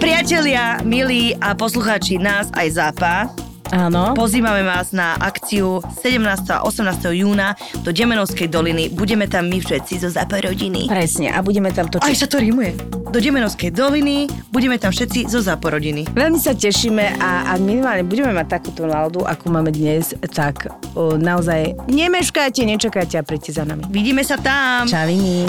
Priatelia, milí a poslucháči nás aj Zápa, Áno. pozývame vás na akciu 17. a 18. júna do Demenovskej doliny. Budeme tam my všetci zo Zápa rodiny. Presne, a budeme tam Aj točiť. sa to rímuje. Do Demenovskej doliny budeme tam všetci zo Zápa rodiny. Veľmi sa tešíme a, a minimálne budeme mať takúto náladu, akú máme dnes, tak o, naozaj nemeškajte, nečakajte a príďte za nami. Vidíme sa tam. Čavini.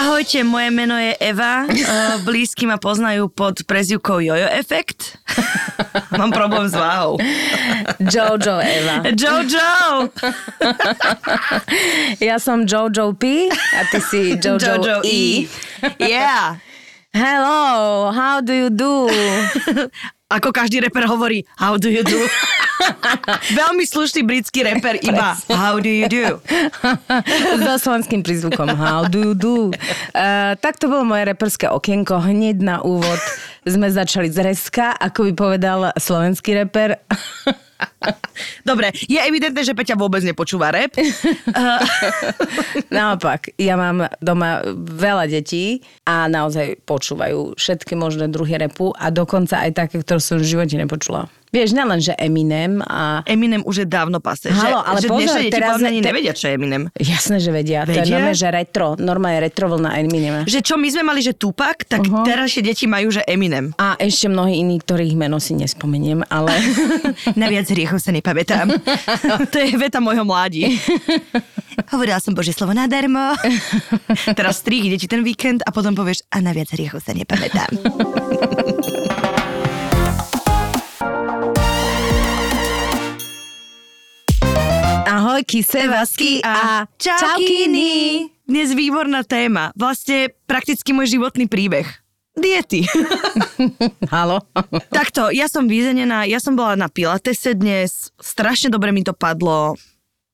Ahojte, moje meno je Eva. Uh, Blízky ma poznajú pod prezivkou Jojo Efekt. Mám problém s váhou. Jojo Eva. Jojo! Ja som Jojo P a ty si Jojo, Jojo E. E. Yeah. Hello, how do you do? Ako každý reper hovorí, how do you do? Veľmi slušný britský reper iba, how do you do? so slovenským prízvukom How do you do? Uh, tak to bolo moje reperské okienko. Hneď na úvod sme začali z reska, ako by povedal slovenský reper. Dobre, je evidentné, že Peťa vôbec nepočúva rap. Naopak, ja mám doma veľa detí a naozaj počúvajú všetky možné druhy repu a dokonca aj také, ktoré som v živote nepočula. Vieš, nielen, že Eminem a... Eminem už je dávno pase. Halo, ale že pozor, dnešné deti teraz ani te- nevedia, čo je Eminem. Jasné, že vedia. To je Vedia? normálne, že retro. Normálne retro vlna Eminema. Že čo my sme mali, že Tupac, tak uh-huh. terajšie deti majú, že Eminem. A ešte mnohí iní, ktorých meno si nespomeniem, ale... Na viac hriechov sa nepamätám. to je veta môjho mládi. Hovorila som Božie slovo nadarmo. Teraz strih, ide ti ten víkend a potom povieš, a na viac hriechov sa nepamätám. Ahoj, Kisevasky a čaukiny. Dnes výborná téma. Vlastne prakticky môj životný príbeh. Diety. Halo. Takto, ja som vyzenená, ja som bola na pilatese dnes, strašne dobre mi to padlo.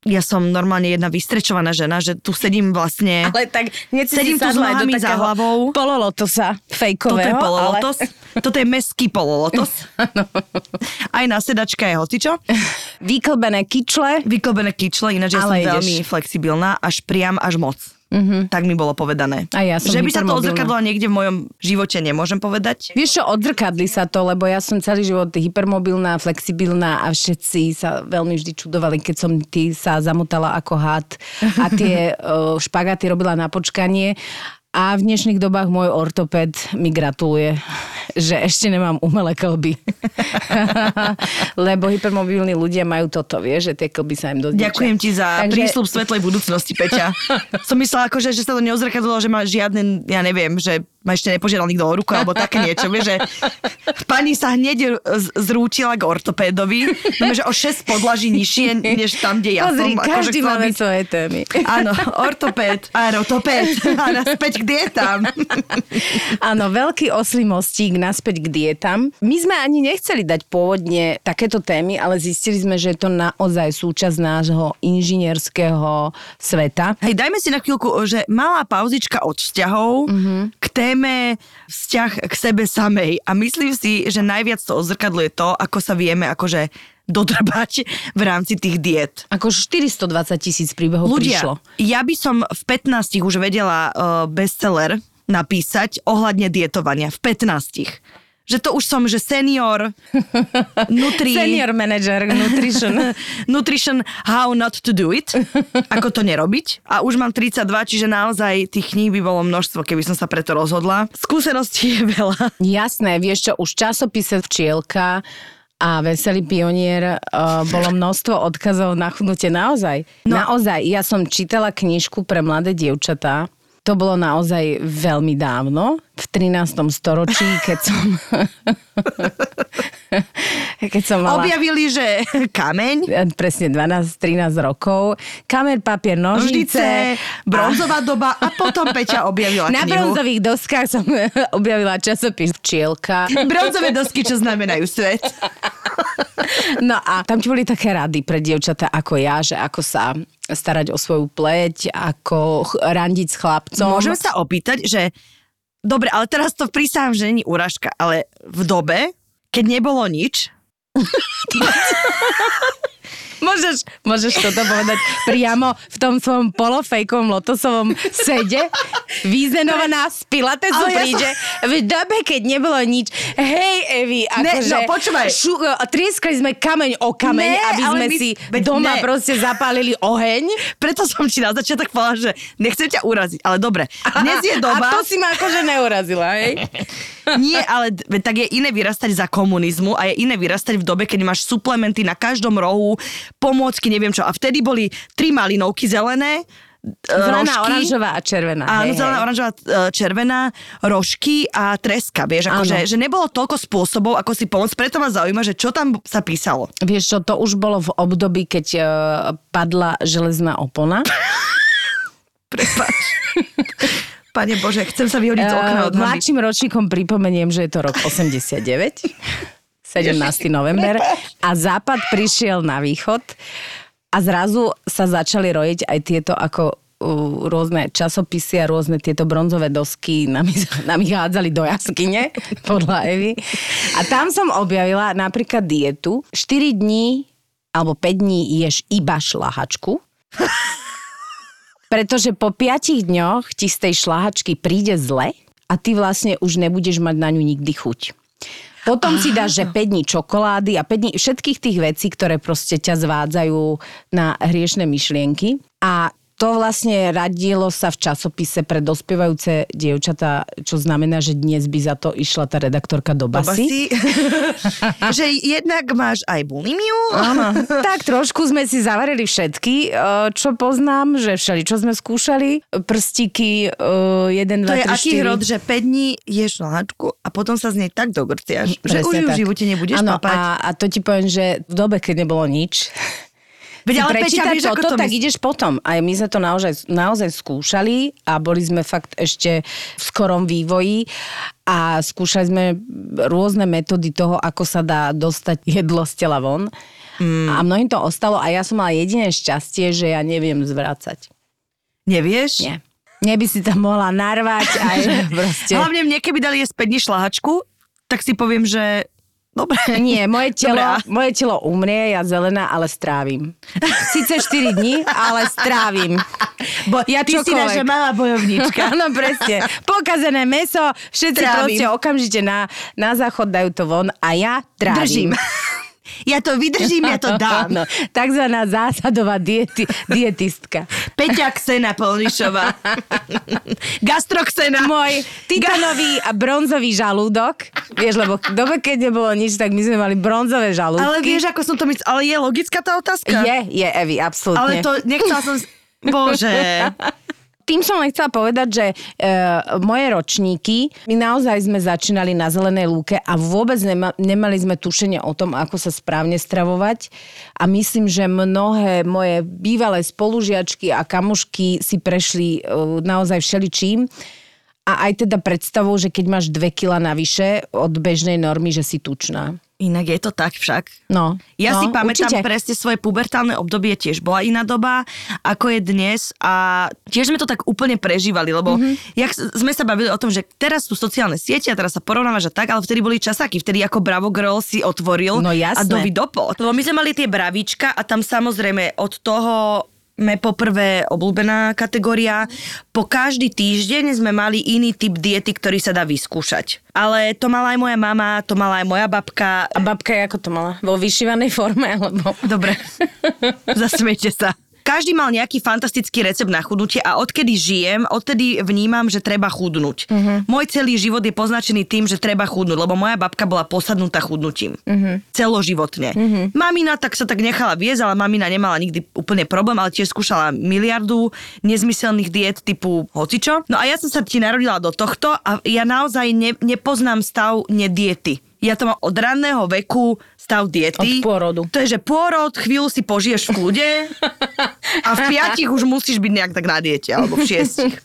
Ja som normálne jedna vystrečovaná žena, že tu sedím vlastne... Ale tak Sedím tu s nohami za hlavou. Pololotosa fejkového. Toto je pololotos. Ale... Toto je meský pololotos. Aj na sedačka je hocičo. Vyklbené kyčle. Vyklbené kyčle, ináč ja som ideš. veľmi flexibilná, až priam, až moc. Mm-hmm. Tak mi bolo povedané. A ja som že by sa to odzrkadlo niekde v mojom živote, nemôžem povedať. Vieš čo, odzrkadli sa to, lebo ja som celý život hypermobilná, flexibilná a všetci sa veľmi vždy čudovali, keď som ty sa zamotala ako had a tie špagaty robila na počkanie. A v dnešných dobách môj ortoped mi gratuluje, že ešte nemám umelé klby. Lebo hypermobilní ľudia majú toto, vieš, že tie klby sa im dosť Ďakujem ti za Takže- prísľub svetlej budúcnosti, Peťa. Som myslela, akože, že sa to neozrkadlo, že má žiadne, ja neviem, že ma ešte nepožiadal nikto o ruku, alebo také niečo. Vieš, že pani sa hneď zrútila k ortopédovi, no, že o 6 podlaží nižšie, než tam, kde ja Pozri, som. akože každý chcela máme byť- svoje témy. Áno, ortopéd, aerotopéd a naspäť k dietám. Áno, veľký oslý mostík naspäť k dietám. My sme ani nechceli dať pôvodne takéto témy, ale zistili sme, že je to naozaj súčasť nášho inžinierského sveta. Hej, dajme si na chvíľku, že malá pauzička od vzťahov mm-hmm. k téme vzťah k sebe samej. A myslím si, že najviac to odzrkadluje to, ako sa vieme akože dodrbať v rámci tých diet. Ako 420 tisíc príbehov Ľudia, prišlo. ja by som v 15 už vedela uh, bestseller napísať ohľadne dietovania. V 15 že to už som, že senior, nutri... Senior manager nutrition. Nutrition How Not to Do It, ako to nerobiť. A už mám 32, čiže naozaj tých kníh by bolo množstvo, keby som sa preto rozhodla. Skúseností je veľa. Jasné, vieš čo, už časopise Včielka a Veselý pionier uh, bolo množstvo odkazov na chudnutie. Naozaj, no. naozaj. Ja som čítala knižku pre mladé dievčatá. To bolo naozaj veľmi dávno, v 13. storočí, keď som... keď som mala... Objavili, že kameň, Presne 12-13 rokov. Kamer, papier, nožnice, nožnice. bronzová doba a potom Peťa objavila Na knihu. bronzových doskách som objavila časopis Včielka. Bronzové dosky, čo znamenajú svet. No a tam ti boli také rady pre dievčatá ako ja, že ako sa starať o svoju pleť, ako randiť s chlapcom. Môžeme sa opýtať, že dobre, ale teraz to prísahám, že není úražka, ale v dobe, keď nebolo nič, Môžeš, môžeš toto povedať priamo v tom svojom polofejkovom lotosovom sede. Vyzenovaná z Pilatesu Ale ja príde. V dobe, keď nebolo nič. Hej, Evi, akože... no, počúvaj. Šu, trieskali sme kameň o kameň, Ne, aby sme my- si veď doma ne. proste zapálili oheň. Preto som ti na začiatok povedala, že nechcem ťa uraziť, ale dobre. Dnes je doba... A to si ma akože neurazila, hej? Nie, ale tak je iné vyrastať za komunizmu a je iné vyrastať v dobe, keď máš suplementy na každom rohu, pomôcky, neviem čo. A vtedy boli tri malinovky zelené, e, Zelená, oranžová a červená. Áno, hej, zelená, hej. oranžová, e, červená, rožky a treska, vieš, akože, že nebolo toľko spôsobov, ako si pomôcť, preto ma zaujíma, že čo tam sa písalo. Vieš čo, to už bolo v období, keď uh, padla železná opona. Prepač. Pane Bože, chcem sa vyhodiť z okna Eh, od hamby. Mladším ročníkom pripomeniem, že je to rok 89. 17. november a západ prišiel na východ a zrazu sa začali rojiť aj tieto ako rôzne časopisy a rôzne tieto bronzové dosky nám, nám ich hádzali do jaskyne, podľa Evy. A tam som objavila napríklad dietu. 4 dní alebo 5 dní ješ iba šlahačku. Pretože po 5 dňoch ti z tej šlahačky príde zle a ty vlastne už nebudeš mať na ňu nikdy chuť. Potom si dáš, že 5 dní čokolády a 5 dní všetkých tých vecí, ktoré proste ťa zvádzajú na hriešne myšlienky. A to vlastne radilo sa v časopise pre dospievajúce dievčatá, čo znamená, že dnes by za to išla tá redaktorka do basy. Basy. že jednak máš aj bulimiu. Áno. tak trošku sme si zavarili všetky, eh, čo poznám, že všeli, čo sme skúšali. Prstíky, 1, 2, To je 3, aký 4. hrod, že 5 dní ješ šlahačku a potom sa z nej tak dogrciaš, že už ju v živote nebudeš Áno, papať. A, a to ti poviem, že v dobe, keď nebolo nič, Veď ale Peťa, vieš, ako toto, to tak myslí- ideš potom. A my sme to naozaj, naozaj skúšali a boli sme fakt ešte v skorom vývoji a skúšali sme rôzne metódy toho, ako sa dá dostať jedlo z tela von. Mm. A mnohým to ostalo a ja som mala jediné šťastie, že ja neviem zvracať. Nevieš? Nie. Nie by si tam mohla narvať aj proste. Hlavne mne, keby dali jesť 5 dní šlahačku, tak si poviem, že dobre. Nie, moje telo, Dobre, moje telo umrie, ja zelená, ale strávim. Sice 4 dní, ale strávim. Bo Ja ty si čokoľvek. naša malá bojovníčka. Áno, presne. Pokazené meso, všetci Trávim. proste okamžite na, na záchod dajú to von a ja trávim. Držím. Ja to vydržím, ja to dám. Áno, takzvaná zásadová dieti, dietistka. Peťa Ksena Polnišová. Gastroxena. Môj titanový a bronzový žalúdok. Vieš, lebo v dobe, keď nebolo nič, tak my sme mali bronzové žalúdky. Ale vieš, ako som to myslel, ale je logická tá otázka? Je, je, Evi, absolútne. Ale to nechcela som... Bože. Tým som len chcela povedať, že e, moje ročníky, my naozaj sme začínali na zelenej lúke a vôbec nema, nemali sme tušenie o tom, ako sa správne stravovať. A myslím, že mnohé moje bývalé spolužiačky a kamušky si prešli e, naozaj všeličím. A aj teda predstavou, že keď máš 2 kila navyše od bežnej normy, že si tučná. Inak je to tak však. No, Ja no, si pamätám určite. presne svoje pubertálne obdobie, tiež bola iná doba, ako je dnes a tiež sme to tak úplne prežívali, lebo Mhm. mm-hmm. jak sme sa bavili o tom, že teraz sú sociálne siete a teraz sa porovnávaš a tak, ale vtedy boli časáky, vtedy ako Bravo Girl si otvoril No jasné. a dovi dopo. Lebo my sme mali tie bravíčka a tam samozrejme od toho me poprvé obľúbená kategória. Po každý týždeň sme mali iný typ diety, ktorý sa dá vyskúšať. Ale to mala aj moja mama, to mala aj moja babka. A babka je ako to mala? Vo vyšívanej forme? Alebo... Dobre, zasmejte sa. Každý mal nejaký fantastický recept na chudnutie a odkedy žijem, odtedy vnímam, že treba chudnúť. Uh-huh. Môj celý život je poznačený tým, že treba chudnúť, lebo moja babka bola posadnutá chudnutím. Uh-huh. Celoživotne. Uh-huh. Mamina tak sa tak nechala viesť, ale mamina nemala nikdy úplne problém, ale tiež skúšala miliardu nezmyselných diet typu hocičo. No a ja som sa ti narodila do tohto a ja naozaj ne, nepoznám stav nediety. Ja to mám od ranného veku stav diety. Od pôrodu. To je, že pôrod, chvíľu si požiješ v kľude a v piatich už musíš byť nejak tak na diete, alebo v šiestich.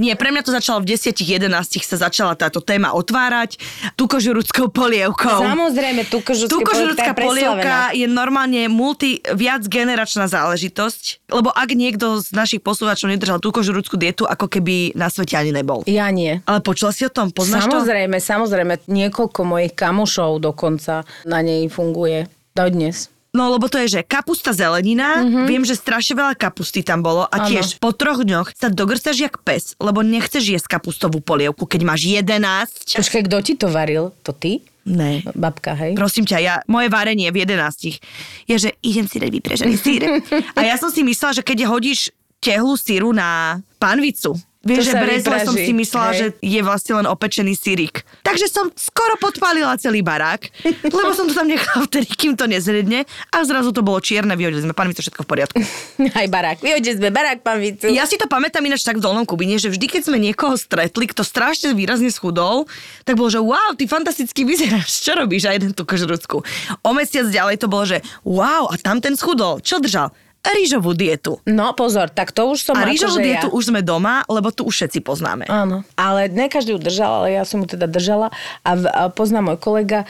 Nie, pre mňa to začalo v 10 11 sa začala táto téma otvárať tukožurudskou polievkou. Samozrejme, tukožudská Tukožurudská polievka je normálne multi, viac generačná záležitosť, lebo ak niekto z našich poslucháčov nedržal tukožurudskú dietu, ako keby na svete ani nebol. Ja nie. Ale počula si o tom? Poznáš to? samozrejme, samozrejme, niekoľko mojich kamošov dokonca na nej funguje. Dodnes. No lebo to je, že kapusta zelenina, mm-hmm. viem, že strašne veľa kapusty tam bolo a Áno. tiež po troch dňoch sa dogrstaš jak pes, lebo nechceš jesť kapustovú polievku, keď máš 11. Počkaj, kto ti to varil? To ty? Ne. Babka, hej? Prosím ťa, ja, moje varenie v 11 je, že idem si dať vyprežený sír. A ja som si myslela, že keď hodíš tehlu síru na panvicu, Vieš, že brezle som si myslela, hej. že je vlastne len opečený sírik. Takže som skoro podpálila celý barák, lebo som to tam nechala vtedy, kým to nezredne a zrazu to bolo čierne, vyhodili sme panvicu, všetko v poriadku. Aj barák. Vyhoďte sme barák, pán Vicu. Ja si to pamätám ináč tak v Dolnom Kubine, že vždy, keď sme niekoho stretli, kto strašne výrazne schudol, tak bolo, že wow, ty fantasticky vyzeráš, čo robíš? A jeden tú kožrúcku. O mesiac ďalej to bolo, že wow, a tam ten schudol, čo držal? Rýžovú dietu. No pozor, tak to už som A rýžovú dietu ja. už sme doma, lebo tu už všetci poznáme. Áno, ale ne každý ju držal, ale ja som ju teda držala a, v, a poznám môj kolega,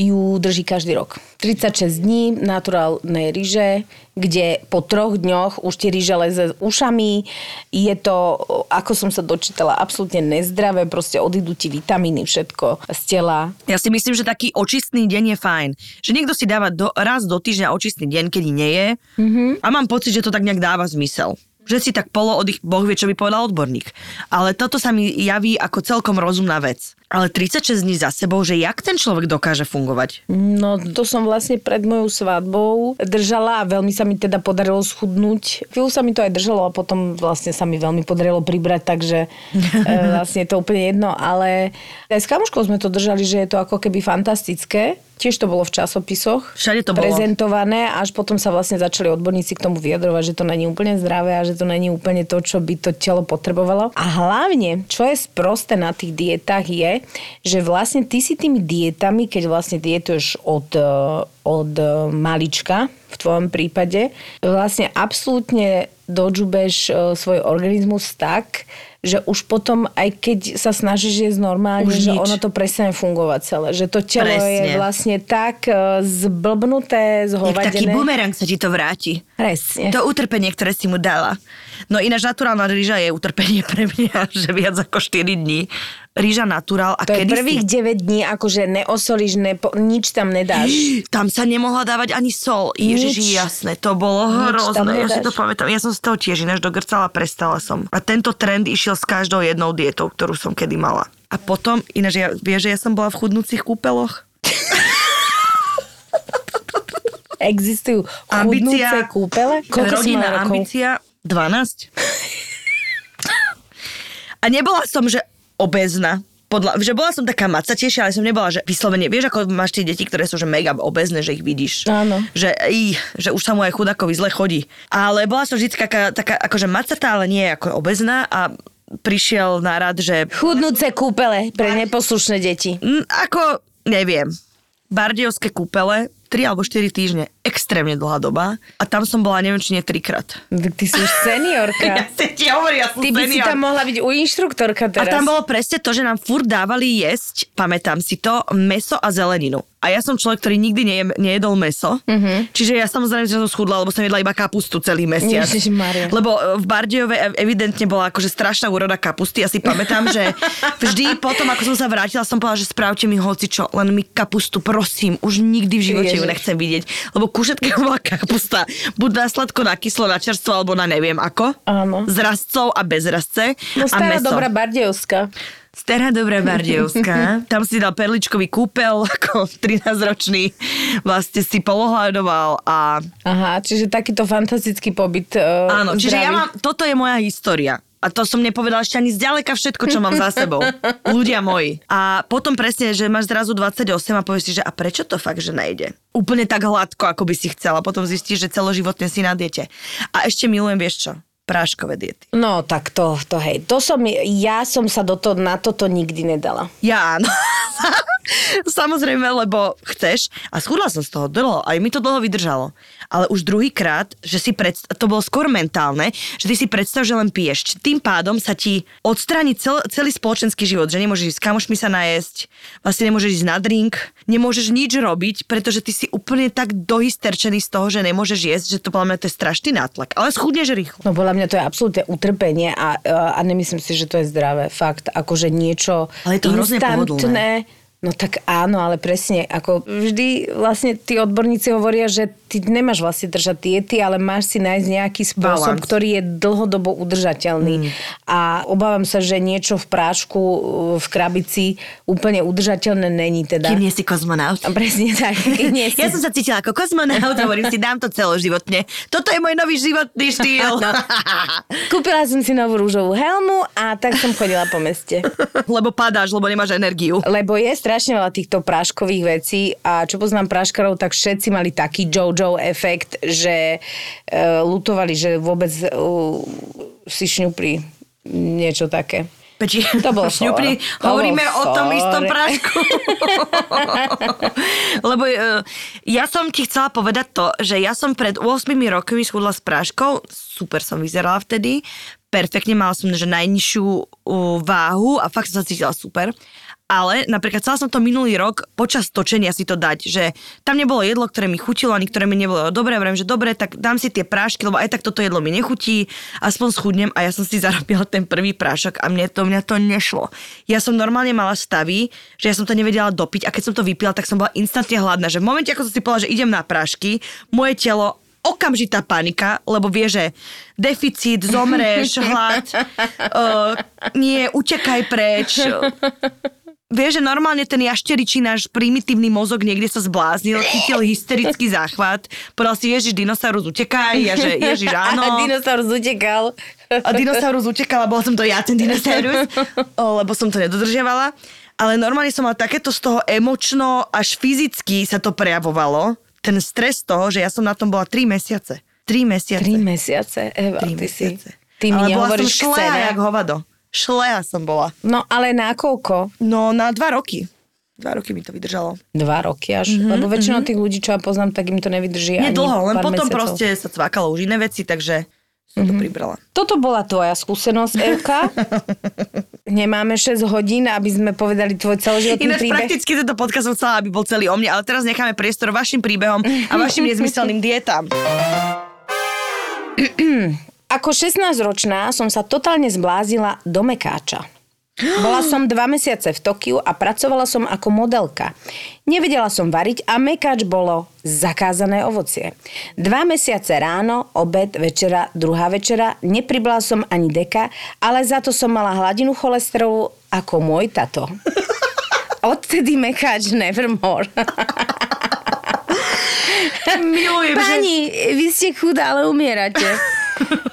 ju drží každý rok. 36 dní naturálnej ryže, kde po troch dňoch už tie ryže leze s ušami. Je to, ako som sa dočítala, absolútne nezdravé, proste odídu ti vitamíny, všetko z tela. Ja si myslím, že taký očistný deň je fajn. Že niekto si dáva do, raz do týždňa očistný deň, keď nie je. Mm-hmm. A mám pocit, že to tak nejak dáva zmysel. Že si tak polo oddych, Boh vie, čo by povedal odborník. Ale toto sa mi javí ako celkom rozumná vec. Ale 36 dní za sebou, že jak ten človek dokáže fungovať? No to som vlastne pred mojou svadbou držala a veľmi sa mi teda podarilo schudnúť. Chvíľu sa mi to aj držalo a potom vlastne sa mi veľmi podarilo pribrať, takže e, vlastne je to úplne jedno. Ale aj s kamuškou sme to držali, že je to ako keby fantastické. Tiež to bolo v časopisoch. Všade to bolo. Prezentované, až potom sa vlastne začali odborníci k tomu vyjadrovať, že to není úplne zdravé a že to není úplne to, čo by to telo potrebovalo. A hlavne, čo je sprosté na tých dietách je, že vlastne ty si tými dietami, keď vlastne dietuješ od, eh, od eh, malička, v tvojom prípade, vlastne absolútne dožubeš eh, svoj organizmus tak, že už potom, aj keď sa snažíš jesť normálne, Už že nič. ono to prestane fungovať celé. Že to telo je Presne. vlastne tak zblbnuté, Jak taký zhovadené. bumerang sa ti to vráti. Presne. To utrpenie, ktoré si mu dala. No ináč naturálna rýža je utrpenie pre mňa, že viac ako 4 dní. Rýža naturál a To je kedy prvých 9 dní, akože neosolíš, nepo, nič tam nedáš. Tam sa nemohla dávať ani sol. Ježiši, jasné, to bolo hrozné. Ja si to pamätám. Ja som z toho tiež ináč dogrcala, prestala som. A tento trend išiel s každou jednou dietou, ktorú som kedy mala. A potom, ináč, ja, vieš, že ja som bola v chudnúcich kúpeloch? Existujú Ambícia. chudnúce kúpele? Koľko si rokov? ambícia? 12. A nebola som, že obezná. Podľa, že bola som taká macatejšia, ale som nebola, že vyslovene, vieš, ako máš tie deti, ktoré sú že mega obezné, že ich vidíš. Áno. Že, í, že už sa mu aj chudákovi zle chodí. Ale bola som vždy taká, taká akože macatá, ale nie ako obezná a prišiel na rad, že Chudnúce kúpele pre neposlušné deti. ako, neviem, Bardejovské kúpele, 3 alebo 4 týždne, extrémne dlhá doba a tam som bola neviem, či nie trikrát. Ty si už seniorka. si ti hovorím, ja som Ty by si senior. tam mohla byť u inštruktorka A teraz. tam bolo presne to, že nám furt dávali jesť, pamätám si to, meso a zeleninu. A ja som človek, ktorý nikdy neje, nejedol meso. Mm-hmm. Čiže ja samozrejme, že som schudla, lebo som jedla iba kapustu celý mesiac. Ježišmaria. Lebo e, v Bardejove ev- evidentne bola akože strašná úroda kapusty. Ja si pamätám, že vždy potom, ako som sa vrátila, som povedala, že spravte mi hoci čo, len mi kapustu, prosím. Už nikdy v živote ju Ježiš. nechcem vidieť. Lebo ku všetkému bola kapusta. Buď na sladko, na kyslo, na čerstvo, alebo na neviem ako. Áno. Z rastcov a bez rastce. No a meso. dobrá Bardejovská. Stará dobrá Bardejovská. Tam si dal perličkový kúpel, ako 13-ročný. Vlastne si polohľadoval a... Aha, čiže takýto fantastický pobyt uh, Áno, čiže zdravý. ja mám... Toto je moja história. A to som nepovedala ešte ani zďaleka všetko, čo mám za sebou. Ľudia moji. A potom presne, že máš zrazu 28 a povieš si, že a prečo to fakt, že nejde? Úplne tak hladko, ako by si chcela. Potom zistíš, že celoživotne si na diete. A ešte milujem, vieš čo? Práškové diety. No tak to, to hej, to som, ja som sa do to, na toto nikdy nedala. Ja áno. Samozrejme, lebo chceš. A schudla som z toho dlho. Aj mi to dlho vydržalo. Ale už druhýkrát, že si predst- to bolo skôr mentálne, že ty si predstav, že len piješ. Tým pádom sa ti odstráni cel- celý spoločenský život, že nemôžeš ísť s kamošmi sa najesť, vlastne nemôžeš ísť na drink, nemôžeš nič robiť, pretože ty si úplne tak dohysterčený z toho, že nemôžeš jesť, že to podľa mňa to je strašný nátlak. Ale schudneš rýchlo. No podľa mňa to je absolútne utrpenie a, a nemyslím si, že to je zdravé. Fakt, akože niečo Ale je to hrozne. No tak áno, ale presne, ako vždy vlastne tí odborníci hovoria, že ty nemáš vlastne držať diety, ale máš si nájsť nejaký spôsob, Balance. ktorý je dlhodobo udržateľný. Mm. A obávam sa, že niečo v prášku, v krabici úplne udržateľné není teda. Kým nie si kozmonaut. A presne tak. Nie si... Ja som sa cítila ako kozmonaut, hovorím si, dám to celoživotne. Toto je môj nový životný štýl. Áno. Kúpila som si novú rúžovú helmu a tak som chodila po meste. lebo padáš, lebo nemáš energiu. Lebo je strašne veľa týchto práškových vecí a čo poznám práškarov, tak všetci mali taký Jojo efekt, že uh, lutovali, že vôbec uh, si šňupli niečo také. Peči, To bolo šňupli. To hovoríme bolo o tom fór. istom prášku. Lebo uh, ja som ti chcela povedať to, že ja som pred 8 rokmi schudla s práškou, super som vyzerala vtedy, perfektne, mala som že najnižšiu váhu a fakt som sa cítila super. Ale napríklad chcela som to minulý rok počas točenia si to dať, že tam nebolo jedlo, ktoré mi chutilo, ani ktoré mi nebolo dobre. Vrem, že dobre, tak dám si tie prášky, lebo aj tak toto jedlo mi nechutí, aspoň schudnem a ja som si zarobila ten prvý prášok a mne to, mňa to nešlo. Ja som normálne mala stavy, že ja som to nevedela dopiť a keď som to vypila, tak som bola instantne hladná, že v momente, ako som si povedala, že idem na prášky, moje telo okamžitá panika, lebo vie, že deficit, zomreš, hlad, uh, nie, utekaj preč. Vieš, že normálne ten jašteričí náš primitívny mozog niekde sa zbláznil, chytil hysterický záchvat, povedal si, Ježiš, dinosaurus, utekaj, ja, že Ježiš, áno. A dinosaurus utekal. A dinosaurus utekala, bola som to ja, ten dinosaurus, lebo som to nedodržiavala. Ale normálne som mala takéto z toho emočno, až fyzicky sa to prejavovalo. Ten stres toho, že ja som na tom bola 3 mesiace. 3 mesiace. Tri mesiace, Eva, Tri ty si... mesiace. Ty mi Ale bola som chcená. jak hovado. Šleha som bola. No ale na koľko? No na dva roky. Dva roky mi to vydržalo. Dva roky až. Mm-hmm, Lebo väčšinou tých ľudí, čo ja poznám, tak im to nevydrží Nie ani dlho, len potom mesiacov. proste sa cvakalo už iné veci, takže som to pribrala. Toto bola tvoja skúsenosť, Evka. Nemáme 6 hodín, aby sme povedali tvoj celoživotný Ináč príbeh. prakticky tento podcast som chcela, aby bol celý o mne, ale teraz necháme priestor vašim príbehom a vašim nezmyselným dietám. Ako 16-ročná som sa totálne zblázila do mekáča. Bola som dva mesiace v Tokiu a pracovala som ako modelka. Nevedela som variť a mekáč bolo zakázané ovocie. Dva mesiace ráno, obed, večera, druhá večera, nepribla som ani deka, ale za to som mala hladinu cholesterolu ako môj tato. Odtedy mekáč nevermore. Milujem, že... Pani, vy ste chudá, ale umierate.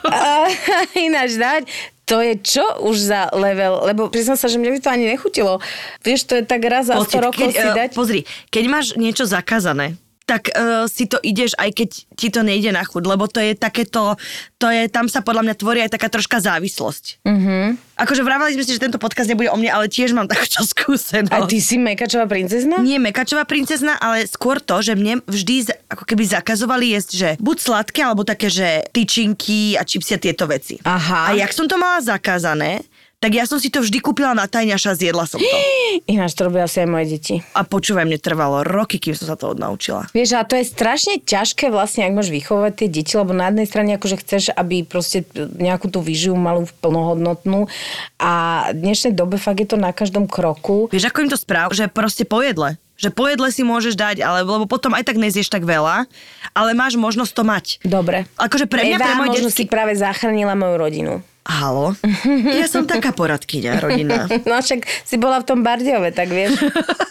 A ináč dať, to je čo už za level? Lebo priznám sa, že mne by to ani nechutilo. Vieš, to je tak raz za 100 Pocit, rokov keď, si eh, dať. Pozri, keď máš niečo zakázané, tak uh, si to ideš, aj keď ti to nejde na chuť, lebo to je takéto, to je, tam sa podľa mňa tvorí aj taká troška závislosť. Mm-hmm. Akože vravali sme si, že tento podcast nebude o mne, ale tiež mám takúto skúsenosť. A ty si mekačová princezna? Nie mekačová princezna, ale skôr to, že mne vždy ako keby zakazovali jesť, že buď sladké, alebo také, že tyčinky a čipsy a tieto veci. Aha. A jak som to mala zakázané, tak ja som si to vždy kúpila na tajňaša a zjedla som to. Ináč to robia asi aj moje deti. A počúvaj, mne trvalo roky, kým som sa to odnaučila. Vieš, a to je strašne ťažké vlastne, ak máš vychovať tie deti, lebo na jednej strane akože chceš, aby proste nejakú tú výživu malú plnohodnotnú a v dnešnej dobe fakt je to na každom kroku. Vieš, ako im to správ, že proste po jedle. Že po jedle si môžeš dať, ale, lebo potom aj tak nezieš tak veľa, ale máš možnosť to mať. Dobre. Akože pre mňa, Eva, pre môj možno detský... si práve zachránila moju rodinu. Halo? Ja som taká poradkyňa, rodina. No však si bola v tom Bardiove, tak vieš.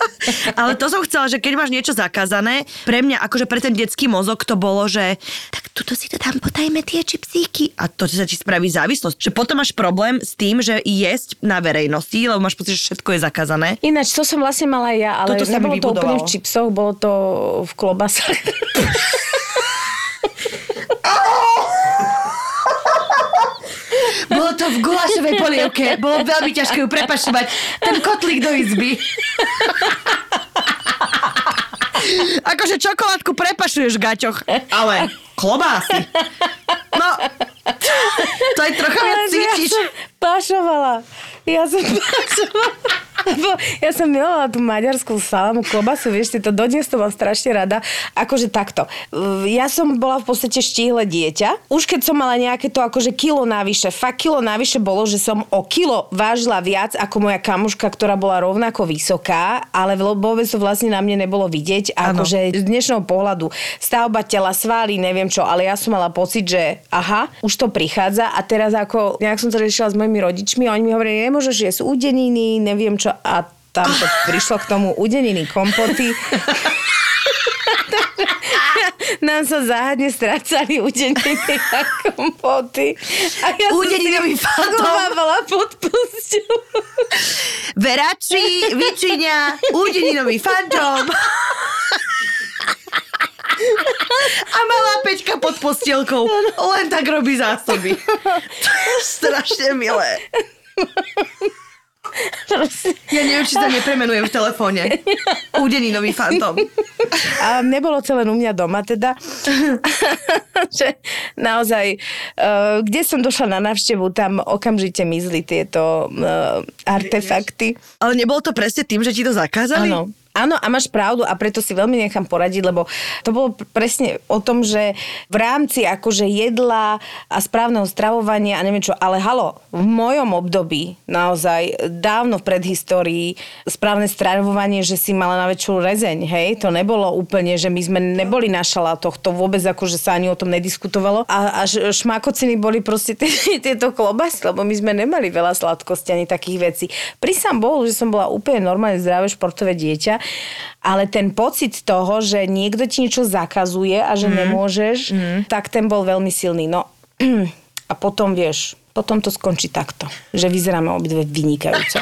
Ale to som chcela, že keď máš niečo zakázané, pre mňa, akože pre ten detský mozog to bolo, že tak tuto si to tam potajme tie čipsíky. A to sa ti spraví závislosť. Že potom máš problém s tým, že jesť na verejnosti, lebo máš pocit, že všetko je zakázané. Ináč, to som vlastne mala ja, ale Toto sa nebolo to úplne v čipsoch, bolo to v klobasách. Bolo to v gulašovej polievke, bolo veľmi ťažké ju prepašovať. Ten kotlík do izby. Akože čokoládku prepašuješ v gaťoch, ale klobásy. No, to aj trocha viac že ja cítiš. som pašovala. Ja som pašovala. Lebo ja som milovala tú maďarskú salamu, klobasu, vieš, ty to dodnes to mám strašne rada. Akože takto. Ja som bola v podstate štíhle dieťa. Už keď som mala nejaké to akože kilo navyše, fakt kilo navyše bolo, že som o kilo vážila viac ako moja kamuška, ktorá bola rovnako vysoká, ale vôbec to vlastne na mne nebolo vidieť. Akože z dnešného pohľadu stavba tela, svaly, neviem čo, ale ja som mala pocit, že aha, už to prichádza a teraz ako nejak som to riešila s mojimi rodičmi a oni mi hovorili, nemôžeš jesť udeniny, neviem čo a tam to prišlo k tomu udeniny kompoty. Nám sa záhadne strácali udeniny a kompoty. A ja Udeninový fantom. schovávala pod pusťou. Verači, Vičiňa, Udeninový fantom. A malá pečka pod postielkou. Len tak robí zásoby. To je strašne milé. Ja neviem, či sa nepremenujem v telefóne. Udeninový fantom. A nebolo celé u mňa doma teda. že naozaj, uh, kde som došla na návštevu, tam okamžite mizli tieto uh, artefakty. Ale nebolo to presne tým, že ti to zakázali? Áno. Áno, a máš pravdu a preto si veľmi nechám poradiť, lebo to bolo presne o tom, že v rámci akože jedla a správneho stravovania a neviem čo, ale halo, v mojom období naozaj dávno v predhistórii správne stravovanie, že si mala na väčšiu rezeň, hej, to nebolo úplne, že my sme neboli na šalátoch, to vôbec akože sa ani o tom nediskutovalo a, a š- šmakociny boli proste tie- tieto klobasy, lebo my sme nemali veľa sladkosti ani takých vecí. Prisám Bohu, že som bola úplne normálne zdravé športové dieťa, ale ten pocit toho, že niekto ti niečo zakazuje a že mm. nemôžeš, mm. tak ten bol veľmi silný. No a potom vieš, potom to skončí takto, že vyzeráme obidve vynikajúco.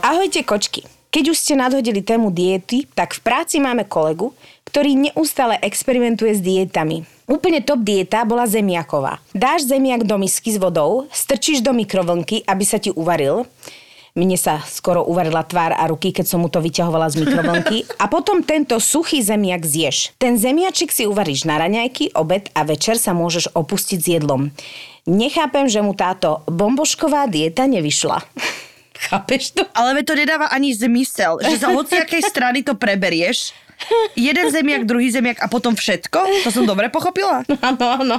Ahojte kočky. Keď už ste nadhodili tému diety, tak v práci máme kolegu, ktorý neustále experimentuje s dietami. Úplne top dieta bola zemiaková. Dáš zemiak do misky s vodou, strčíš do mikrovlnky, aby sa ti uvaril. Mne sa skoro uvarila tvár a ruky, keď som mu to vyťahovala z mikrovlnky. A potom tento suchý zemiak zješ. Ten zemiačik si uvaríš na raňajky, obed a večer sa môžeš opustiť s jedlom. Nechápem, že mu táto bombošková dieta nevyšla. Chápeš to? Ale to nedáva ani zmysel, že za hociakej strany to preberieš. Jeden zemiak, druhý zemiak a potom všetko? To som dobre pochopila? Áno, áno.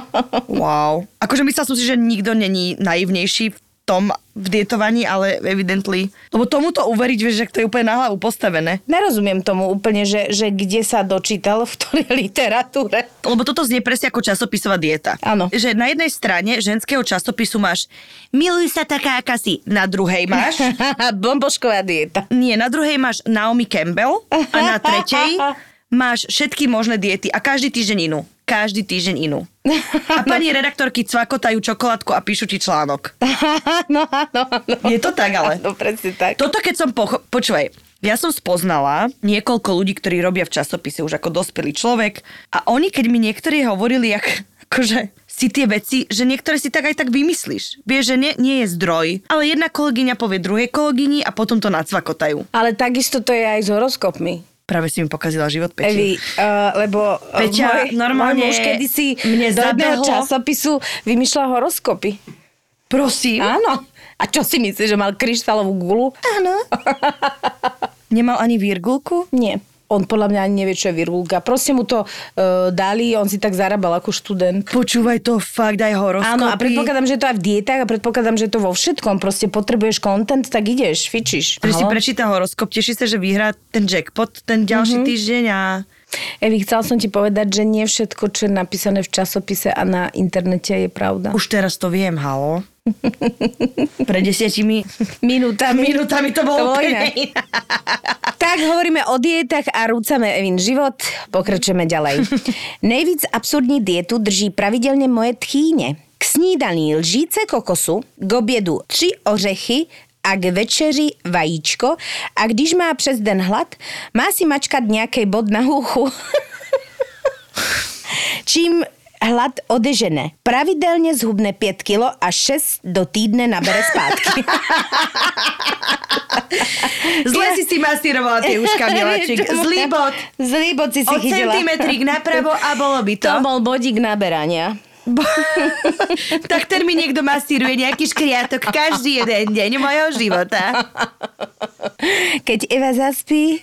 Wow. Akože myslel som si, že nikto není naivnejší v tom v dietovaní, ale evidently. Lebo tomuto uveriť, vieš, že to je úplne na hlavu postavené. Nerozumiem tomu úplne, že, že kde sa dočítal, v ktorej literatúre. Lebo toto znie presne ako časopisová dieta. Áno. Že na jednej strane ženského časopisu máš miluj sa taká, aká si. Na druhej máš Bombošková dieta. Nie, na druhej máš Naomi Campbell a na tretej máš všetky možné diety a každý týždeň inú. Každý týždeň inú. A pani redaktorky cvakotajú čokoládku a píšu ti článok. Áno, áno, áno. Je to tak ale. No presne tak. Toto keď som pocho- Počúvaj, ja som spoznala niekoľko ľudí, ktorí robia v časopise už ako dospelý človek a oni, keď mi niektorí hovorili, jak, akože si tie veci, že niektoré si tak aj tak vymyslíš. Vieš, že nie, nie je zdroj, ale jedna kolegyňa povie druhej kolegyni a potom to nacvakotajú. Ale takisto to je aj s horoskopmi. Práve si mi pokazila život, Peti. Evi, uh, lebo uh, Peťa, môj, normálne môj muž kedysi mne do jedného časopisu vymýšľal horoskopy. Prosím. Áno. A čo si myslíš, že mal kryštálovú gulu? Áno. Nemal ani virgulku? Nie. On podľa mňa ani nevie, čo je virgulka. Proste mu to uh, dali, on si tak zarábal ako študent. Počúvaj to fakt aj horoskopy. Áno, a predpokladám, že to aj v dietách a predpokladám, že je to vo všetkom. Proste potrebuješ content, tak ideš, fičíš. Ktorý si prečíta horoskop, teší sa, že vyhrá ten jackpot ten ďalší mm-hmm. týždeň a... Evi, chcel som ti povedať, že nie všetko, čo je napísané v časopise a na internete je pravda. Už teraz to viem, halo. Pre desiatimi minútami. minútami to bolo úplne iné. Tak hovoríme o dietách a rúcame Evin život. Pokračujeme ďalej. Nejvíc absurdní dietu drží pravidelně moje tchýně. K snídaní lžíce kokosu, k obědu tři ořechy a k večeři vajíčko a když má přes den hlad, má si mačkat nějaký bod na hůchu. Čím hlad odežene. Pravidelně zhubne 5 kilo a 6 do týdne nabere zpátky. Zle si si masírovala tie uška, miláčik. Zlý bod. Zlý bod si si O chytila. centimetrik napravo a bolo by to. To bol bodík naberania. Bo... tak ten mi niekto masíruje nejaký škriatok každý jeden deň mojho života. Keď Eva zaspí,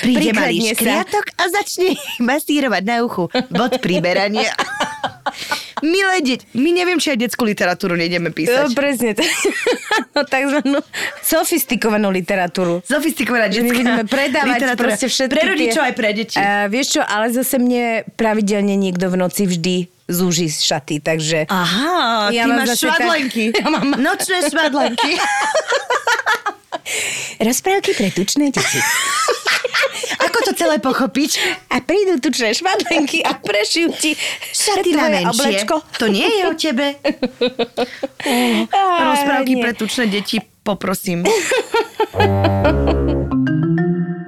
Príde malý prikladne sa. škriatok a začne masírovať na uchu. Bod priberania. Milé deť, my neviem, či aj detskú literatúru nejdeme No, písať. presne. no, takzvanú sofistikovanú literatúru. Sofistikovaná Že my detská budeme predávať literatúra. proste všetky Pre rodičov tie... aj pre deti. A vieš čo, ale zase mne pravidelne niekto v noci vždy z šaty, takže... Aha, Ja ty mám máš zase tak- švadlenky. Ja mám- Nočné švadlenky. Rozprávky pre tučné deti. Ako to celé pochopiť? A prídu tučné švadlenky a prešijú ti Šaty na menšie. oblečko. To nie je o tebe. Á, Rozprávky nie. pre tučné deti, poprosím.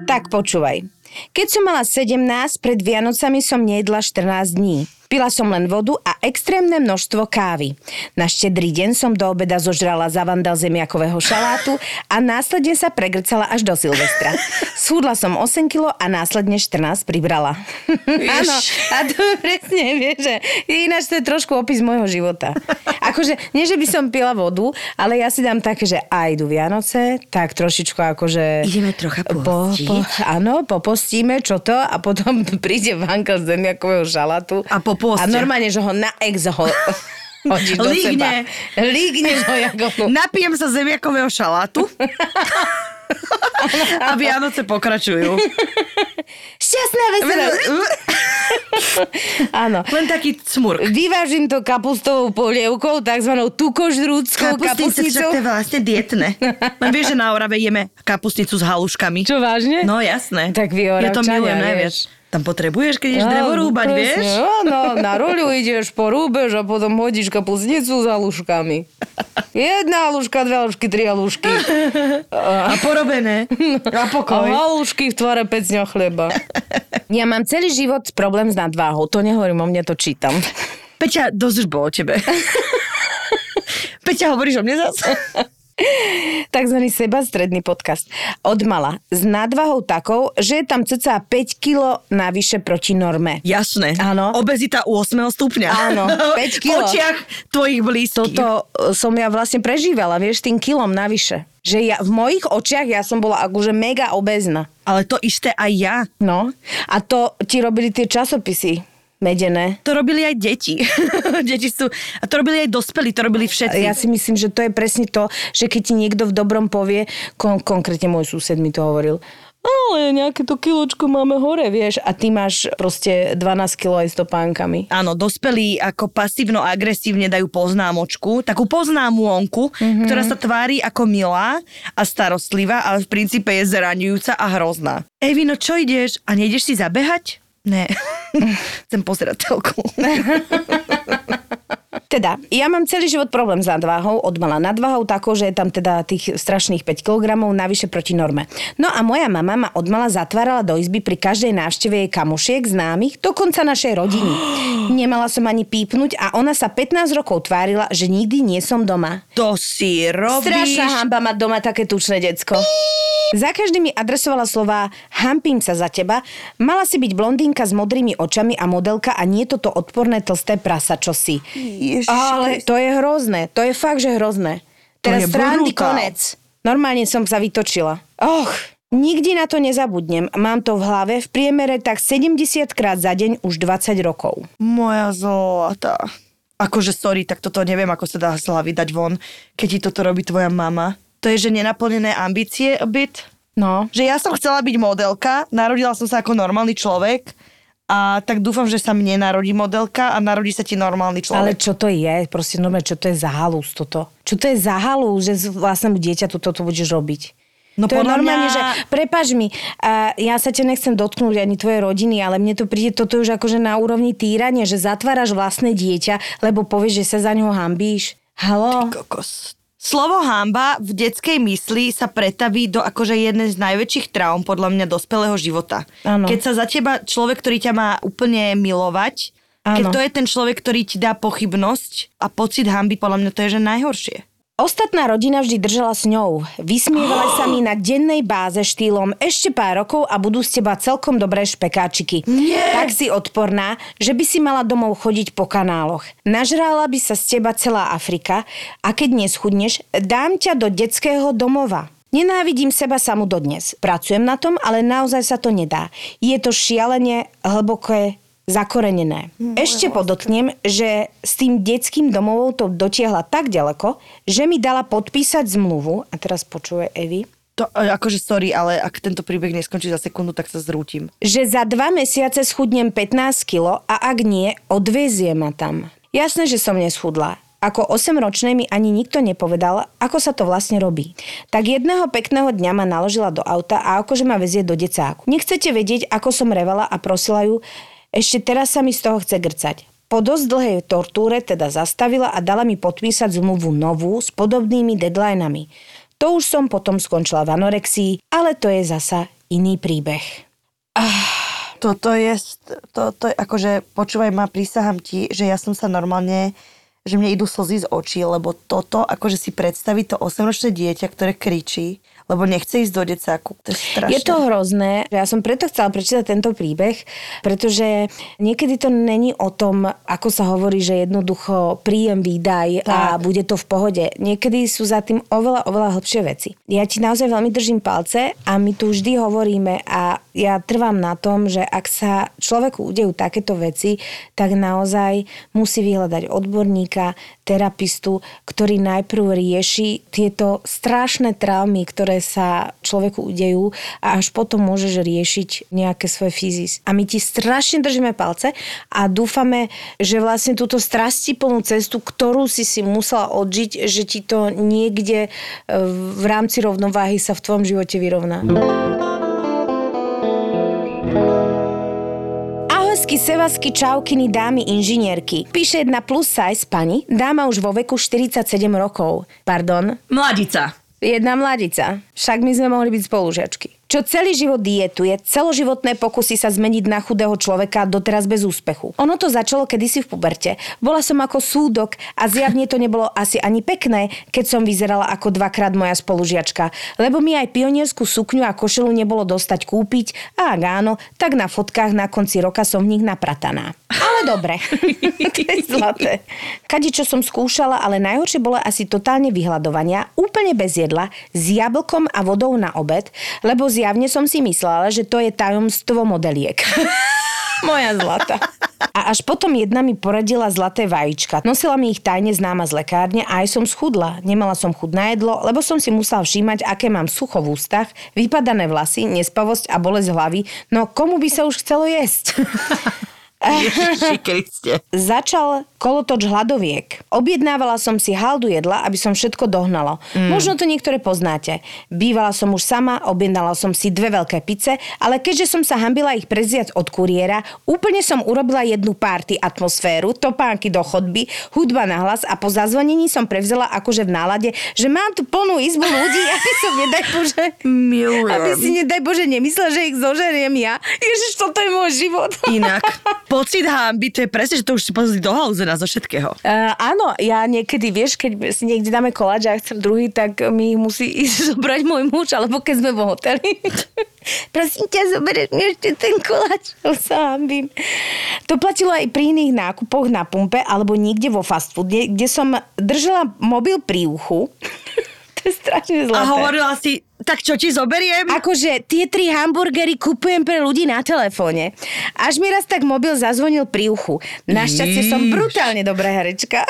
Tak počúvaj. Keď som mala 17, pred Vianocami som nejedla 14 dní. Pila som len vodu a extrémne množstvo kávy. Na štedrý deň som do obeda zožrala zavandal zemiakového šalátu a následne sa pregrcala až do Silvestra. Schudla som 8 kg a následne 14 pribrala. Áno, a to presne, vieš, že ináč to je trošku opis môjho života. Akože, nie že by som pila vodu, ale ja si dám také, že aj idú Vianoce, tak trošičku akože... Ideme trocha po, pohostiť. po, áno, popostíme, čo to, a potom príde vanka z zemiakového šalátu. A po pôste. A normálne, že ho na ex ho hodíš Lígne. seba. Lígneš ho ako... Napijem sa zemiakového šalátu. A Vianoce pokračujú. Šťastná veselá. Áno. Len taký cmurk. Vyvážim to kapustovou polievkou, takzvanou tukožrúdskou kapustnicou. to je vlastne dietné. Len vieš, že na Orave jeme kapustnicu s haluškami. Čo vážne? No jasné. Tak vy Ja to milujem najviac. Tam potrebuješ, keď ideš drevo rúbať, presne. vieš? Áno, na roľu ideš, porúbeš a potom hodíš kapusnicu s haluškami. Jedna haluška, dve halušky, tri halušky. A porobené. A A pokoj. halušky v tvare pecňa chleba. Ja mám celý život problém s nadváhou. To nehovorím o mne, to čítam. Peťa, dosť už bolo o tebe. Peťa, hovoríš o mne zase? Takzvaný sebastredný podcast. Od mala. S nadvahou takou, že je tam cca 5 kg navyše proti norme. Jasné. Áno. Obezita u 8. stupňa. Áno, 5 V kilo. očiach tvojich blízkych. Toto e, som ja vlastne prežívala, vieš, tým kilom navyše. Že ja, v mojich očiach ja som bola akože mega obezná. Ale to isté aj ja. No. A to ti robili tie časopisy medené. To robili aj deti. deti sú... A to robili aj dospelí, to robili všetci. Ja si myslím, že to je presne to, že keď ti niekto v dobrom povie, kon- konkrétne môj sused mi to hovoril, ale nejaké to kiločko máme hore, vieš, a ty máš proste 12 kg aj s topánkami. Áno, dospelí ako pasívno-agresívne dajú poznámočku, takú poznámônku, mm-hmm. ktorá sa tvári ako milá a starostlivá, ale v princípe je zraňujúca a hrozná. Evino, čo ideš? A nejdeš si zabehať? Ne. Chcem pozerať telku. Teda, ja mám celý život problém s nadváhou, od mala nadváhou takou, že je tam teda tých strašných 5 kg navyše proti norme. No a moja mama ma od mala zatvárala do izby pri každej návšteve jej kamošiek, známych, dokonca našej rodiny. Nemala som ani pípnuť a ona sa 15 rokov tvárila, že nikdy nie som doma. To si robíš... Strašná hamba mať doma také tučné decko. Za každý mi adresovala slová hampím sa za teba. Mala si byť blondínka s modrými očami a modelka a nie toto odporné tlsté prasa, čo si. Ježiš Ale to je hrozné. To je fakt, že hrozné. Teraz brutál. konec. Normálne som sa vytočila. Och, nikdy na to nezabudnem. Mám to v hlave v priemere tak 70 krát za deň už 20 rokov. Moja zlata. Akože sorry, tak toto neviem, ako sa dá z hlavy dať von, keď ti toto robí tvoja mama. To je, že nenaplnené ambície a bit. No. Že ja som chcela byť modelka, narodila som sa ako normálny človek a tak dúfam, že sa mne narodí modelka a narodí sa ti normálny Ale človek. čo to je? Proste normálne, čo to je za halus toto? Čo to je za halus, že vlastnému dieťaťu toto budeš robiť? No to je normálne, mňa- že prepaž mi, a ja sa ťa nechcem dotknúť ani tvojej rodiny, ale mne to príde toto už akože na úrovni týrania, že zatváraš vlastné dieťa, lebo povieš, že sa za ňoho hambíš. Halo? Kokos. Slovo hamba v detskej mysli sa pretaví do akože jednej z najväčších traum podľa mňa dospelého života. Áno. Keď sa za teba človek, ktorý ťa má úplne milovať, keď Áno. to je ten človek, ktorý ti dá pochybnosť a pocit hamby, podľa mňa to je že najhoršie. Ostatná rodina vždy držala s ňou. Vysmievali sa mi na dennej báze štýlom ešte pár rokov a budú z teba celkom dobré špekáčiky. Nie. Tak si odporná, že by si mala domov chodiť po kanáloch. Nažrala by sa z teba celá Afrika a keď neschudneš, dám ťa do detského domova. Nenávidím seba samu dodnes. Pracujem na tom, ale naozaj sa to nedá. Je to šialene hlboké zakorenené. Ešte podotknem, že s tým detským domovou to dotiahla tak ďaleko, že mi dala podpísať zmluvu, a teraz počuje Evi, To, e, akože sorry, ale ak tento príbeh neskončí za sekundu, tak sa zrútim. že za dva mesiace schudnem 15 kg a ak nie, odvezie ma tam. Jasné, že som neschudla. Ako 8-ročnej mi ani nikto nepovedal, ako sa to vlastne robí. Tak jedného pekného dňa ma naložila do auta a akože ma vezie do decáku. Nechcete vedieť, ako som revala a prosila ju, ešte teraz sa mi z toho chce grcať. Po dosť dlhej tortúre teda zastavila a dala mi podpísať zmluvu novú s podobnými deadlinami. To už som potom skončila v anorexii, ale to je zasa iný príbeh. Toto je, to, to akože, počúvaj ma, prísahám ti, že ja som sa normálne, že mne idú slzy z očí, lebo toto, akože si predstaviť to 8-ročné dieťa, ktoré kričí, lebo nechce ísť do decáku. To je strašné. Je to hrozné. Ja som preto chcela prečítať tento príbeh, pretože niekedy to není o tom, ako sa hovorí, že jednoducho príjem výdaj a Tak. bude to v pohode. Niekedy sú za tým oveľa, oveľa hlbšie veci. Ja ti naozaj veľmi držím palce a my tu vždy hovoríme a ja trvám na tom, že ak sa človeku udejú takéto veci, tak naozaj musí vyhľadať odborníka, terapistu, ktorý najprv rieši tieto strašné traumy, ktoré sa človeku udejú a až potom môžeš riešiť nejaké svoje fyzis. A my ti strašne držíme palce a dúfame, že vlastne túto strastiplnú cestu, ktorú si si musela odžiť, že ti to niekde e, v rámci rovnováhy sa v tvojom živote vyrovná. Ahojsky, sevasky, čaukiny, dámy, inžinierky. Píše jedna plus size pani, dáma už vo veku 47 rokov. Pardon, Mladica. Jedna mladica. Však my sme mohli byť spolužiačky. Čo celý život dietuje, celoživotné pokusy sa zmeniť na chudého človeka doteraz bez úspechu. Ono to začalo kedysi v puberte. Bola som ako súdok a zjavne to nebolo asi ani pekné, keď som vyzerala ako dvakrát moja spolužiačka. Lebo mi aj pionierskú sukňu a košelu nebolo dostať kúpiť a ak áno, tak na fotkách na konci roka som v nich naprataná. Ale dobre. to je zlaté. Kade čo som skúšala, ale najhoršie bola asi totálne vyhľadovania, úplne bez jedla, s jablkom a vodou na obed, lebo zjavne som si myslela, že to je tajomstvo modeliek. Moja zlata. A až potom jedna mi poradila zlaté vajíčka. Nosila mi ich tajne známa z lekárne a aj som schudla. Nemala som chud na jedlo, lebo som si musela všímať, aké mám sucho v ústach, vypadané vlasy, nespavosť a bolesť hlavy. No komu by sa už chcelo jesť? Ježiši Kriste. Začal kolotoč hladoviek. Objednávala som si haldu jedla, aby som všetko dohnala. Mm. Možno to niektoré poznáte. Bývala som už sama, objednala som si dve veľké pice, ale keďže som sa hambila ich preziať od kuriéra, úplne som urobila jednu party atmosféru, topánky do chodby, hudba na hlas a po zazvonení som prevzala akože v nálade, že mám tu plnú izbu ľudí, aby som nedaj Bože... Milujem. Aby si nedaj Bože nemyslel, že ich zožeriem ja. Ježiš, toto je môj život. Inak, pocit hamby, to je presne, že to už si pozrieť do haluzena zo všetkého. Uh, áno, ja niekedy, vieš, keď si niekde dáme koláč a ja chcem druhý, tak mi musí ísť zobrať môj muž, alebo keď sme vo hoteli. Prosím ťa, zoberieš mi ešte ten koláč. To sa hambím. To platilo aj pri iných nákupoch na pumpe alebo niekde vo fast foode, kde som držala mobil pri uchu. to je strašne zlaté. A hovorila si, tak čo ti zoberiem? Akože tie tri hamburgery kupujem pre ľudí na telefóne. Až mi raz tak mobil zazvonil pri uchu. Našťastie som brutálne dobrá herečka.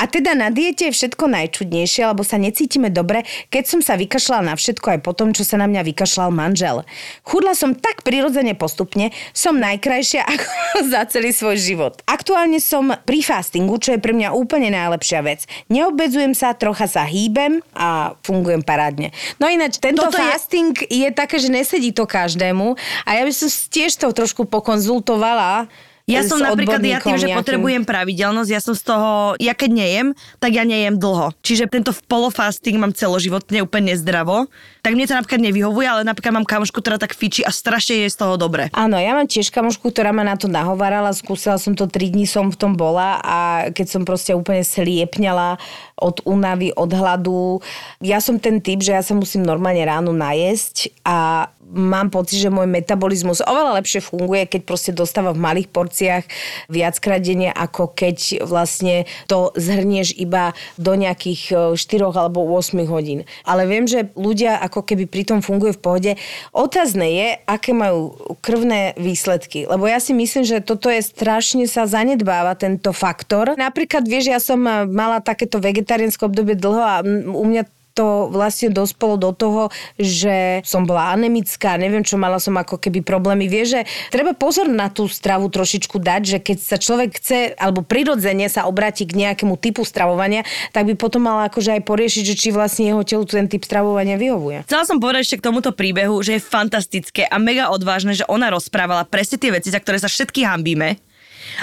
A teda na diete je všetko najčudnejšie, lebo sa necítime dobre, keď som sa vykašľala na všetko aj po tom, čo sa na mňa vykašľal manžel. Chudla som tak prirodzene postupne, som najkrajšia ako za celý svoj život. Aktuálne som pri fastingu, čo je pre mňa úplne najlepšia vec. Neobedzujem sa, trocha sa hýbem a fungujem parádne. No ináč, tento Toto fasting je... je také, že nesedí to každému a ja by som tiež to trošku pokonzultovala. Ja som napríklad, ja tým, že nejakým. potrebujem pravidelnosť, ja som z toho, ja keď nejem, tak ja nejem dlho. Čiže tento polofasting mám celoživotne úplne nezdravo. Tak mne to napríklad nevyhovuje, ale napríklad mám kamošku, ktorá tak fičí a strašne je z toho dobre. Áno, ja mám tiež kamošku, ktorá ma na to nahovárala, skúsila som to, 3 dní som v tom bola a keď som proste úplne sliepňala od únavy, od hladu. Ja som ten typ, že ja sa musím normálne ráno najesť a mám pocit, že môj metabolizmus oveľa lepšie funguje, keď proste dostáva v malých porciách viackrát denne, ako keď vlastne to zhrnieš iba do nejakých 4 alebo 8 hodín. Ale viem, že ľudia ako keby pri tom fungujú v pohode. Otázne je, aké majú krvné výsledky. Lebo ja si myslím, že toto je strašne sa zanedbáva tento faktor. Napríklad, vieš, ja som mala takéto vegetariánske obdobie dlho a u mňa to vlastne dospelo do toho, že som bola anemická, neviem čo, mala som ako keby problémy. Vieš, že treba pozor na tú stravu trošičku dať, že keď sa človek chce, alebo prirodzene sa obráti k nejakému typu stravovania, tak by potom mala akože aj poriešiť, že či vlastne jeho telu ten typ stravovania vyhovuje. Chcela som povedať ešte k tomuto príbehu, že je fantastické a mega odvážne, že ona rozprávala presne tie veci, za ktoré sa všetky hambíme.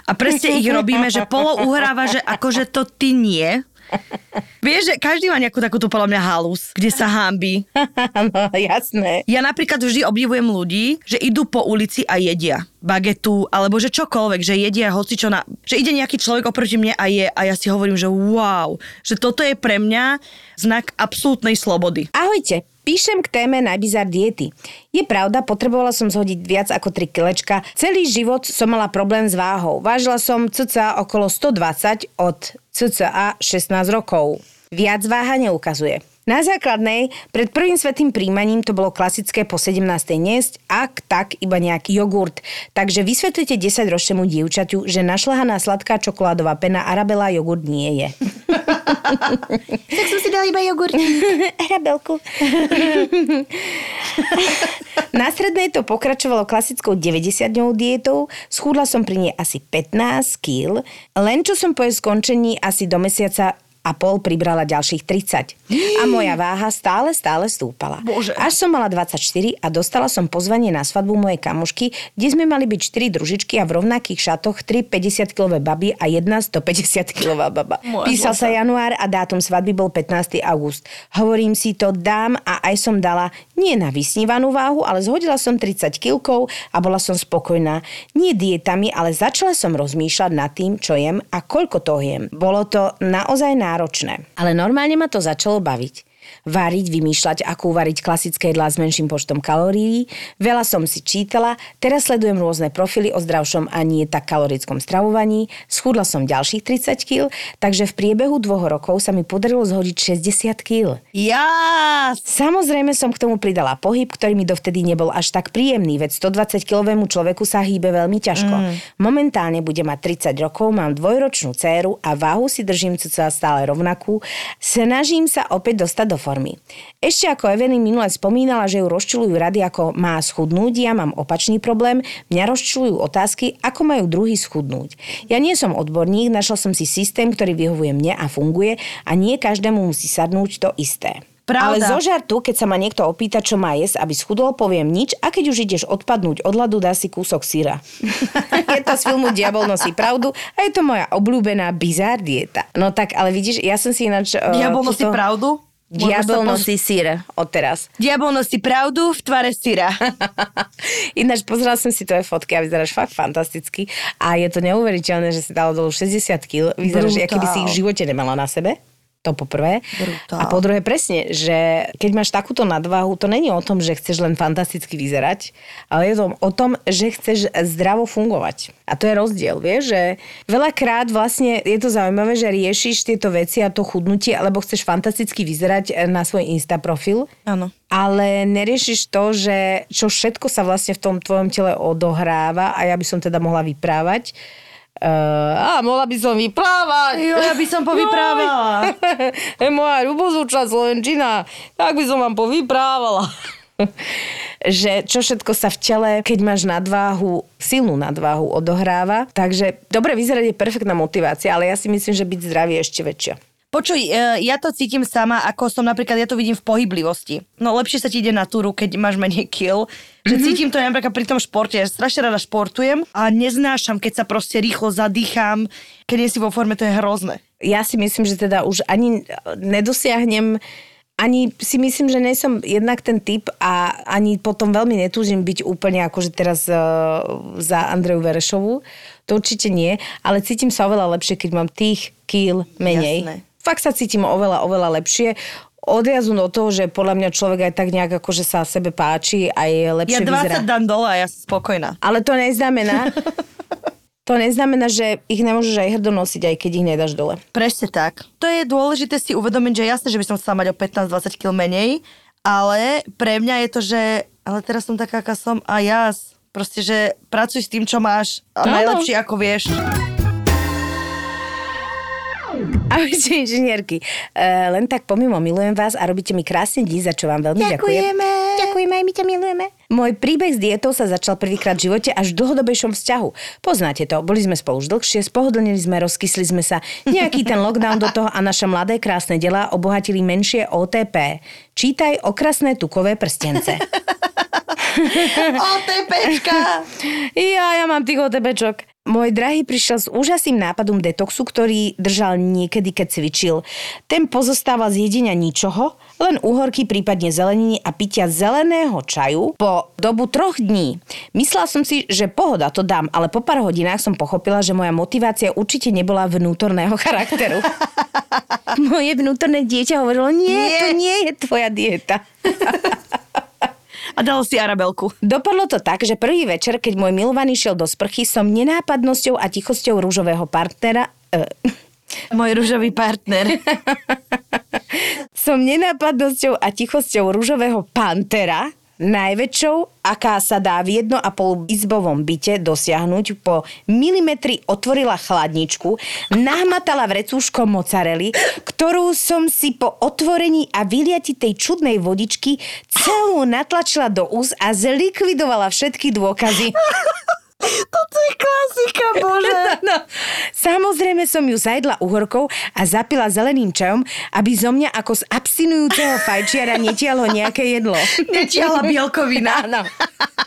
A presne ich robíme, že polo uhráva, že akože to ty nie. Vieš, že každý má nejakú takúto podľa mňa halus, kde sa hambí. no, jasné. Ja napríklad vždy obdivujem ľudí, že idú po ulici a jedia bagetu, alebo že čokoľvek, že jedia hocičo na... Že ide nejaký človek oproti mne a je a ja si hovorím, že wow, že toto je pre mňa znak absolútnej slobody. Ahojte, píšem k téme najbizar diety. Je pravda, potrebovala som zhodiť viac ako 3 kilečka. Celý život som mala problém s váhou. Vážila som cca okolo 120 od cca 16 rokov. Viac váha neukazuje. Na základnej, pred prvým svetým príjmaním to bolo klasické po 17. niesť, ak tak iba nejaký jogurt. Takže vysvetlite 10 ročnému dievčaťu, že našľahaná sladká čokoládová pena Arabela jogurt nie je. Tak som si dala iba jogurt. Arabelku. Na strednej to pokračovalo klasickou 90-dňovou dietou, schúdla som pri nej asi 15 kg, len čo som po jej skončení asi do mesiaca a pol pribrala ďalších 30. A moja váha stále, stále stúpala. Bože. Až som mala 24 a dostala som pozvanie na svadbu mojej kamošky, kde sme mali byť 4 družičky a v rovnakých šatoch 3 50-kilové baby a jedna 150-kilová baba. Moja Písal sa Bože. január a dátum svadby bol 15. august. Hovorím si to dám a aj som dala nie na vysnívanú váhu, ale zhodila som 30 kilkov a bola som spokojná. Nie dietami, ale začala som rozmýšľať nad tým, čo jem a koľko toho jem. Bolo to naozaj náročné. Ale normálne ma to začalo baviť. Váriť, vymýšľať, ako uvariť klasické jedlá s menším počtom kalórií. Veľa som si čítala, teraz sledujem rôzne profily o zdravšom a nie tak kalorickom stravovaní. Schudla som ďalších 30 kg, takže v priebehu dvoch rokov sa mi podarilo zhodiť 60 kg. Ja! Samozrejme som k tomu pridala pohyb, ktorý mi dovtedy nebol až tak príjemný, veď 120-kilovému človeku sa hýbe veľmi ťažko. Mm. Momentálne bude mať 30 rokov, mám dvojročnú dceru a váhu si držím cca stále rovnakú. Snažím sa opäť dostať do formy. Ešte ako Evelyn minule spomínala, že ju rozčulujú rady, ako má schudnúť, ja mám opačný problém. Mňa rozčulujú otázky, ako majú druhý schudnúť. Ja nie som odborník, našla som si systém, ktorý vyhovuje mne a funguje a nie každému musí sadnúť to isté. Ale Pravda. zo žartu, keď sa ma niekto opýta, čo má jesť, aby schudol, poviem nič a keď už ideš odpadnúť od ľadu, dá si kúsok syra. je to z filmu Diabol nosí pravdu a je to moja obľúbená bizár dieta. No tak, ale vidíš, ja som si ináč... Uh, Diabol nosí pravdu? Diabol nosí syr od teraz. Diabol nosí pravdu v tvare syra. Ináč pozerala som si tvoje fotky a vyzeráš fakt fantasticky. A je to neuveriteľné, že si dala dolu 60 kg. Vyzeráš, Brutál. keby si ich v živote nemala na sebe. To po prvé. Brutál. A po druhé presne, že keď máš takúto nadvahu, to není o tom, že chceš len fantasticky vyzerať, ale je to o tom, že chceš zdravo fungovať. A to je rozdiel, vieš, že veľakrát vlastne je to zaujímavé, že riešiš tieto veci a to chudnutie, alebo chceš fantasticky vyzerať na svoj Insta profil, Áno. ale neriešiš to, že čo všetko sa vlastne v tom tvojom tele odohráva a ja by som teda mohla vyprávať. Uh, a mohla by som vyprávať. Jo, ja by som povyprávala. je moja ľubozúča Slovenčina. Tak by som vám povyprávala. že čo všetko sa v tele, keď máš nadváhu, silnú nadváhu odohráva. Takže dobre vyzerať je perfektná motivácia, ale ja si myslím, že byť zdravý je ešte väčšia. Počuj, e, ja to cítim sama, ako som napríklad, ja to vidím v pohyblivosti. No lepšie sa ti ide na túru, keď máš menej kill. Že mm-hmm. cítim to napríklad pri tom športe. Ja strašne rada športujem a neznášam, keď sa proste rýchlo zadýcham. Keď nie si vo forme, to je hrozné. Ja si myslím, že teda už ani nedosiahnem ani si myslím, že nie som jednak ten typ a ani potom veľmi netúžim byť úplne akože teraz uh, za Andreju Verešovu. To určite nie, ale cítim sa oveľa lepšie, keď mám tých kýl menej. Jasné. Fakt sa cítim oveľa, oveľa lepšie odjazu do toho, že podľa mňa človek aj tak nejak akože sa sebe páči a je lepšie Ja 20 vyzerá. dám dole a ja som spokojná. Ale to neznamená, to neznamená, že ich nemôžeš aj hrdo nosiť, aj keď ich nedáš dole. Presne tak. To je dôležité si uvedomiť, že jasné, že by som chcela mať o 15-20 kg menej, ale pre mňa je to, že ale teraz som taká, aká som a ja proste, že pracuj s tým, čo máš a najlepšie ako vieš. Ahojte inžinierky. Uh, len tak pomimo milujem vás a robíte mi krásne dí, za čo vám veľmi ďakujem. Ďakujeme. Ďakujeme, aj my ťa milujeme. Môj príbeh s dietou sa začal prvýkrát v živote až v dlhodobejšom vzťahu. Poznáte to, boli sme spolu už dlhšie, spohodlnili sme, rozkysli sme sa. Nejaký ten lockdown do toho a naše mladé krásne delá obohatili menšie OTP. Čítaj okrasné tukové prstence. OTPčka! Ja, ja mám tých OTPčok. Môj drahý prišiel s úžasným nápadom detoxu, ktorý držal niekedy, keď cvičil. Ten pozostával z jedenia ničoho, len úhorky, prípadne zeleniny a pitia zeleného čaju po dobu troch dní. Myslela som si, že pohoda to dám, ale po pár hodinách som pochopila, že moja motivácia určite nebola vnútorného charakteru. Moje vnútorné dieťa hovorilo, nie, Nie. to nie je tvoja dieta. A dal si Arabelku. Dopadlo to tak, že prvý večer, keď môj milovaný šiel do sprchy, som nenápadnosťou a tichosťou rúžového partnera... E, Môj rúžový partner. som nenápadnosťou a tichosťou rúžového pantera najväčšou, aká sa dá v jedno a pol izbovom byte dosiahnuť, po milimetri otvorila chladničku, nahmatala vrecúško mozzarelly, ktorú som si po otvorení a vyliati tej čudnej vodičky celú natlačila do úst a zlikvidovala všetky dôkazy. Toto je klasika, bože. No, samozrejme som ju zajedla uhorkou a zapila zeleným čajom, aby zo mňa ako z abstinujúceho fajčiara netiahlo nejaké jedlo. Netiahla bielkovina. Áno.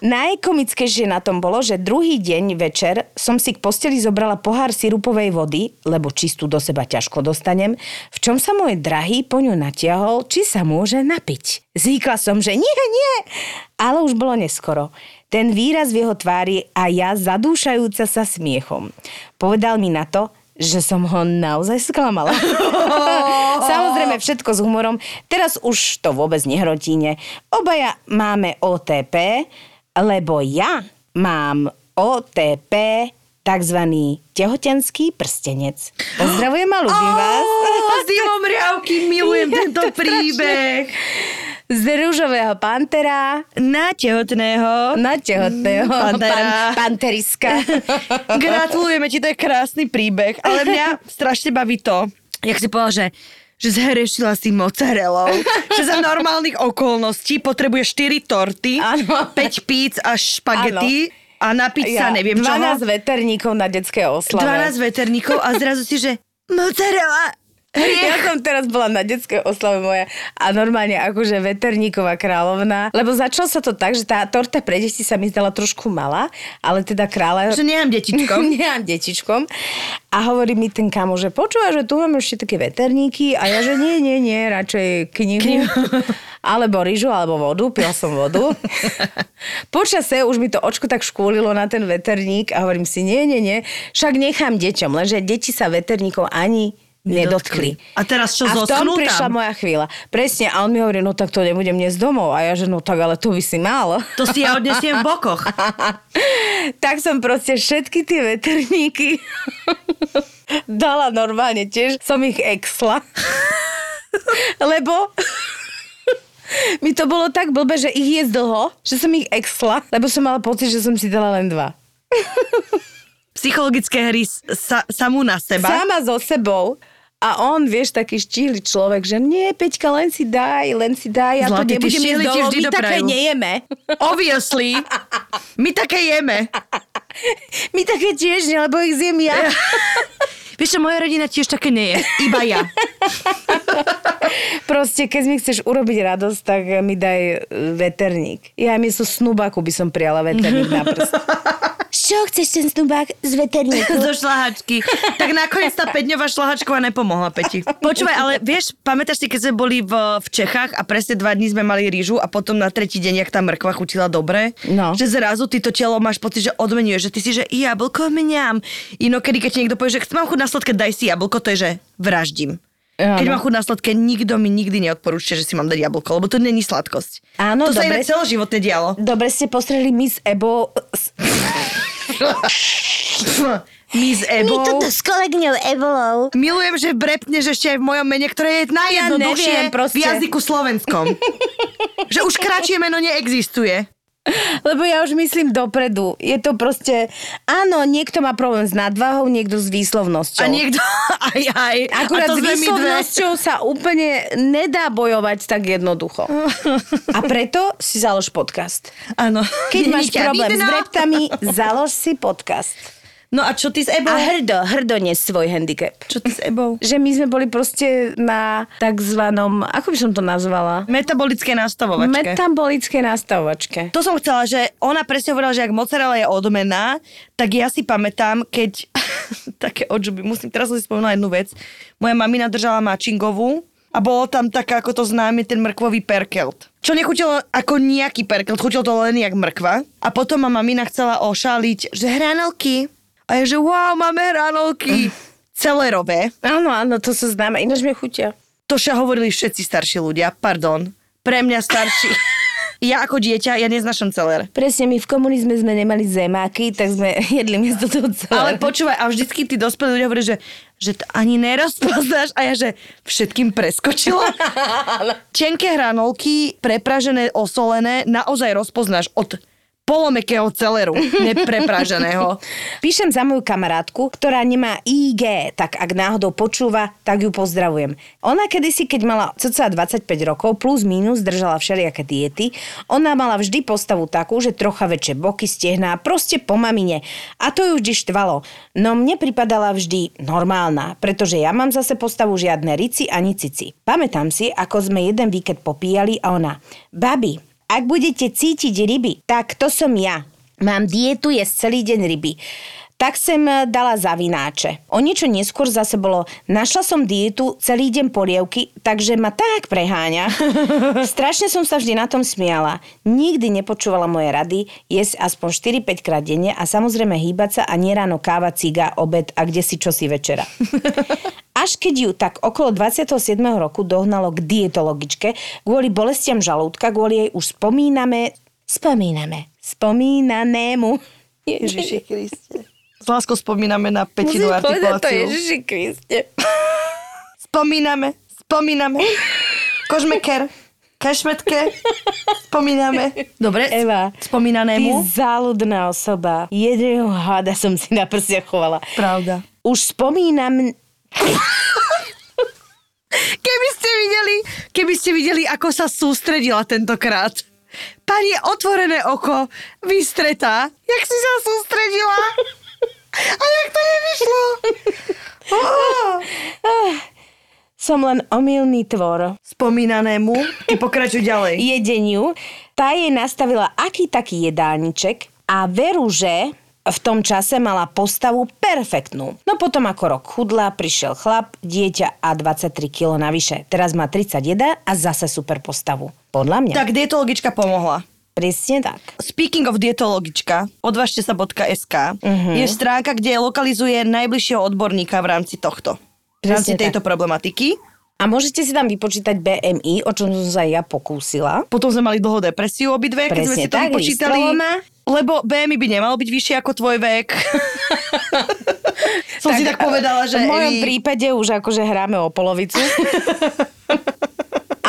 Najkomickejšie na tom bolo, že druhý deň večer som si k posteli zobrala pohár sirupovej vody, lebo čistú do seba ťažko dostanem, v čom sa môj drahý po ňu natiahol, či sa môže napiť. Zíkla som, že nie, nie, ale už bolo neskoro. Ten výraz v jeho tvári a ja zadúšajúca sa smiechom. Povedal mi na to, že som ho naozaj sklamala. Samozrejme všetko s humorom. Teraz už to vôbec nehrotíne. Obaja máme OTP, lebo ja mám OTP takzvaný tehotenský prstenec. Pozdravujem a ľúbim vás. Ó, s Dimom Riavky, milujem tento príbeh. Z rúžového pantera Na tehotného. na tehotného Pantera. pan, panteriska. Gratulujeme ti, to je krásny príbeh. Ale mňa strašne baví to, jak si povedal, že že zherešila si mozzarellou, že za normálnych okolností potrebuje 4 torty, Áno. 5 píc a špagety a napiť sa neviem 12 čoho. veterníkov na detské oslave. 12 veterníkov a zrazu si, že mozzarella, Ja som teraz bola na detskej oslave moja a normálne akože veterníková kráľovna, lebo začalo sa to tak, že tá torta pre deti sa mi zdala trošku malá, ale teda kráľa... že nemám detičko. Nemám detičkom. A hovorí mi ten kamo, že počúva, že tu mám ešte také veterníky a ja, že nie, nie, nie, radšej knihu. alebo rýžu, alebo vodu, pila som vodu. Počase už mi to očko tak škúlilo na ten veterník a hovorím si, nie, nie, nie, však nechám deťom, lenže deti sa veterníkov ani nedotkli. A teraz čo, a v tom prišla moja chvíľa. Presne, a on mi hovorí, no tak to nebudem niesť domov. A ja, že no tak, ale to by si mal. To si ja odnesiem v bokoch. tak som proste všetky tie veterníky dala normálne tiež. Som ich exla. Lebo mi to bolo tak blbé, že ich je dlho, že som ich exla, lebo som mala pocit, že som si dala len dva. Psychologické hry sa, samú na seba. Sama so sebou. A on, vieš, taký štíhly človek, že nie, Peťka, len si daj, len si daj, ja Zlatý, to nebudem jesť dolo, my do také nejeme. Obviously. My také jeme. My také tiež nie, lebo ich zjem ja. Vieš čo, moja rodina tiež také nie je. Iba ja. Proste, keď mi chceš urobiť radosť, tak mi daj e, veterník. Ja miesto snubáku by som prijala veterník na prst. Čoho chceš ten snubák z veterníku? Zo šlahačky. Tak nakoniec tá 5-dňová šlahačková nepomohla, Peti. Počúvaj, ale vieš, pamätáš si, keď sme boli v, v Čechách a presne dva dní sme mali rýžu a potom na tretí deň, jak tá mrkva chutila dobre, No. že zrazu ty to telo máš pocit, že odmenuje, že ty si, že jablko mňam. Inokedy, keď ti niekto povie, že mám chuť na sladké, daj si jablko, to je, že vraždím. Áno. Keď mám chuť na sladké, nikto mi nikdy neodporúča, že si mám dať jablko, lebo to není sladkosť. Áno, to sa dobre. inak celoživotne dialo. Dobre ste postreli Miss Ebo. s- Miss My Ebo. toto s kolegňou Evolou. Milujem, že brepneš ešte aj v mojom mene, ktoré je najjednoduchšie neviem, proste. v jazyku slovenskom. že už kratšie meno neexistuje. Lebo ja už myslím dopredu. Je to proste... Áno, niekto má problém s nadvahou, niekto s výslovnosťou. A niekto... Aj, aj. Akurát a to s výslovnosťou sa úplne nedá bojovať tak jednoducho. A preto si založ podcast. Áno. Keď máš problém s vidno. dreptami, založ si podcast. No a čo ty s Ebou? A hrdo, hrdo nes svoj handicap. Čo ty s Ebou? Že my sme boli proste na takzvanom, ako by som to nazvala? Metabolické nastavovačke. Metabolické nastavovačke. To som chcela, že ona presne hovorila, že ak mozzarella je odmena, tak ja si pamätám, keď... také odžuby, musím teraz si spomenúť jednu vec. Moja mamina držala mačingovú a bolo tam taká, ako to známe, ten mrkvový perkelt. Čo nechutilo ako nejaký perkelt, chutilo to len jak mrkva. A potom ma mamina chcela ošaliť, že hranolky. A ja, že wow, máme hranolky. Celerové. Áno, áno, to sa známe, ináč mi chutia. To však hovorili všetci starší ľudia, pardon. Pre mňa starší. Ja ako dieťa, ja neznašam celer. Presne, my v komunizme sme nemali zemáky, tak sme jedli miesto toho celé. Ale počúvaj, a vždycky tí dospelí ľudia hovoria, že, že to ani nerozpoznáš a ja, že všetkým preskočila. Tenké hranolky, prepražené, osolené, naozaj rozpoznáš od polomekého celeru, neprepraženého. Píšem za moju kamarátku, ktorá nemá IG, tak ak náhodou počúva, tak ju pozdravujem. Ona kedysi, keď mala cca 25 rokov, plus minus, držala všelijaké diety, ona mala vždy postavu takú, že trocha väčšie boky, stehná, proste po mamine. A to ju vždy štvalo. No mne pripadala vždy normálna, pretože ja mám zase postavu žiadne rici ani cici. Pamätám si, ako sme jeden víkend popíjali a ona, babi, ak budete cítiť ryby, tak to som ja. Mám dietu, jesť celý deň ryby. Tak som eh, dala za vináče. O niečo neskôr zase bolo, našla som dietu, celý deň polievky, takže ma tak preháňa. Strašne som sa vždy na tom smiala. Nikdy nepočúvala moje rady, jesť aspoň 4-5 krát denne a samozrejme hýbať sa a nie ráno káva, ciga, obed a kde si čosi večera. Až keď ju tak okolo 27. roku dohnalo k dietologičke, kvôli bolestiam žalúdka, kvôli jej už spomíname, spomíname, spomínanému. Ježiši Kriste. S láskou spomíname na Petinu Musím povedať to artikuláciu. Ježiši Kriste. Spomíname, spomíname. Kožmeker, kašmetke, spomíname. Dobre, Eva, Ty spomínanému. záľudná osoba. Jedného háda som si na prsiach chovala. Pravda. Už spomínam... Keby ste videli, keby ste videli, ako sa sústredila tentokrát. Pani otvorené oko, vystretá. Jak si sa sústredila? A jak to nevyšlo? Oh. Som len omylný tvor. Spomínanému, ty pokračuj ďalej. Jedeniu. Tá jej nastavila aký taký jedálniček a veru, že v tom čase mala postavu perfektnú. No potom ako rok chudla, prišiel chlap, dieťa a 23 kg navyše. Teraz má 31 a zase super postavu. Podľa mňa. Tak dietologička pomohla. Presne tak. Speaking of dietologička, odvažte sa.sk uh-huh. je stránka, kde lokalizuje najbližšieho odborníka v rámci tohto. V rámci Presne tejto problematiky. A môžete si tam vypočítať BMI, o čom som sa ja pokúsila. Potom sme mali dlho depresiu obidve, keď sme si to tak, vypočítali. Lebo BMI by nemalo byť vyššie ako tvoj vek. som si tak povedala, že V mojom Evi- prípade už akože hráme o polovicu.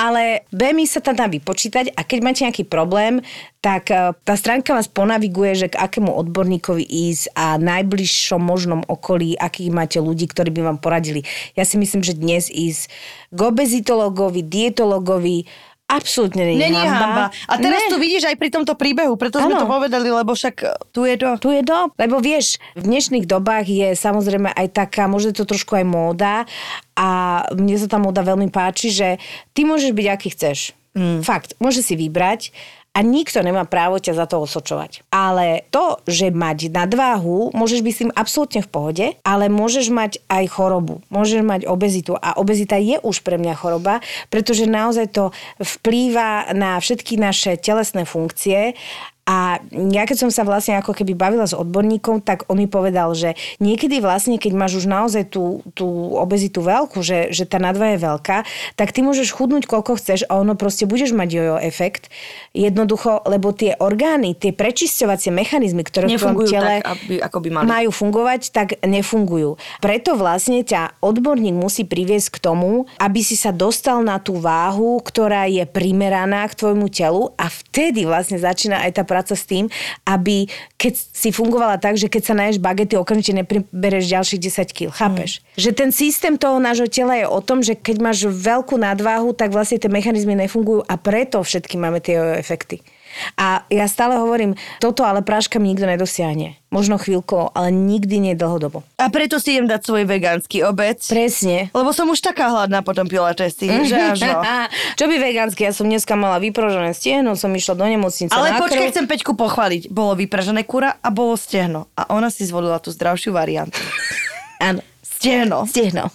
Ale BMI sa tam dá vypočítať a keď máte nejaký problém, tak eh, tá stránka vás ponaviguje, že k akému odborníkovi ísť a najbližšom možnom okolí, akých máte ľudí, ktorí by vám poradili. Ja si myslím, že dnes ísť k obezitologovi, dietologovi absolútne nie, Není hamba. A teraz Ne. tu vidíš aj pri tomto príbehu, preto sme Áno. to povedali, lebo však tu je to. Tu je to, lebo vieš, v dnešných dobách je samozrejme aj taká, možno to trošku aj móda a mne sa tá móda veľmi páči, že ty môžeš byť aký chceš. Mm. Fakt, môžeš si vybrať a nikto nemá právo ťa za to osočovať. Ale to, že mať nadváhu, môžeš byť s tým absolútne v pohode, ale môžeš mať aj chorobu. Môžeš mať obezitu a obezita je už pre mňa choroba, pretože naozaj to vplýva na všetky naše telesné funkcie a ja keď som sa vlastne ako keby bavila s odborníkom, tak on mi povedal, že niekedy vlastne, keď máš už naozaj tú, tú obezitu veľkú, že, že tá nadva je veľká, tak ty môžeš chudnúť koľko chceš a ono proste budeš mať jojo efekt. Jednoducho, lebo tie orgány, tie prečisťovacie mechanizmy, ktoré v tvojom Nefungujú tele tak, aby, ako by mali. majú fungovať, tak nefungujú. Preto vlastne ťa odborník musí priviesť k tomu, aby si sa dostal na tú váhu, ktorá je primeraná k tvojmu telu a vtedy vlastne začína aj tá práca s tým, aby keď si fungovala tak, že keď sa naješ bagety, okamžite nepribereš ďalších 10 kg. Chápeš? Že ten systém toho nášho tela je o tom, že keď máš veľkú nadváhu, tak vlastne tie mechanizmy nefungujú a preto všetky máme tie efekty. A ja stále hovorím, toto ale práškami nikto nedosiahne. Možno chvíľko, ale nikdy nie dlhodobo. A preto si idem dať svoj vegánsky obec. Presne. Lebo som už taká hladná po tom pilatesi, že až no. Čo by vegánsky? Ja som dneska mala vyprožené stiehno, som išla do nemocnice Ale na počkaj, krv. chcem Peťku pochváliť. Bolo vypražené kura a bolo stehno. A ona si zvolila tú zdravšiu variantu. Áno, Stehno. stiehno.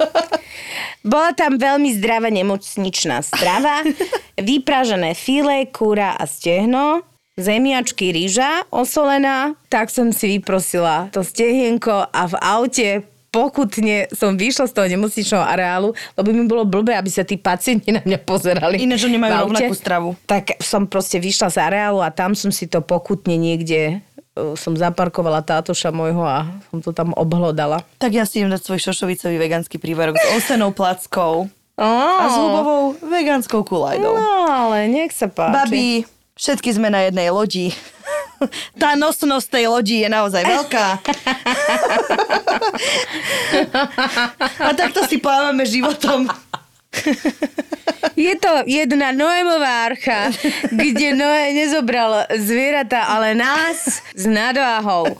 Bola tam veľmi zdravá nemocničná strava, vypražené file, kúra a stehno, zemiačky, rýža osolená. Tak som si vyprosila to stehienko a v aute pokutne som vyšla z toho nemocničného areálu, lebo mi bolo blbé, aby sa tí pacienti na mňa pozerali. Ináč oni majú v aute. rovnakú stravu. Tak som proste vyšla z areálu a tam som si to pokutne niekde som zaparkovala tátoša môjho a som to tam obhlodala. Tak ja si idem dať svoj šošovicový vegánsky prívarok s osenou plackou a s ľubovou vegánskou kulajdou. No, ale nech sa páči. Babi, všetky sme na jednej lodi. Tá nosnosť tej lodi je naozaj veľká. A takto si plávame životom. Je to jedna Noémová archa, kde Noé nezobral zvieratá, ale nás s nadváhou.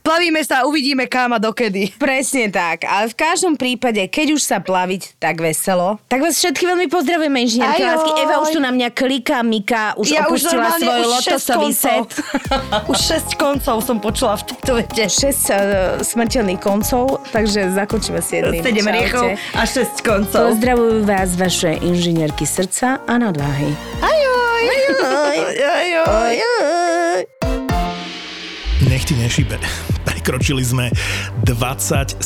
Plavíme sa a uvidíme kam a dokedy. Presne tak. Ale v každom prípade, keď už sa plaviť tak veselo, tak vás všetky veľmi pozdravujeme, inžinierky Ajoj. lásky. Eva už tu na mňa kliká, Mika už Ja už opustila normálne svoj už lotosový koncov. set. Už 6 koncov som počula v tejto vete. 6 uh, smrteľných koncov, takže zakončíme si jedným. 7 Čaute. riechov a 6 koncov. Pozdravujú vás vaše inžinierky srdca a nadváhy. Ajoj. Ajoj. Ajoj. Nech ti nešibe. Prekročili sme 27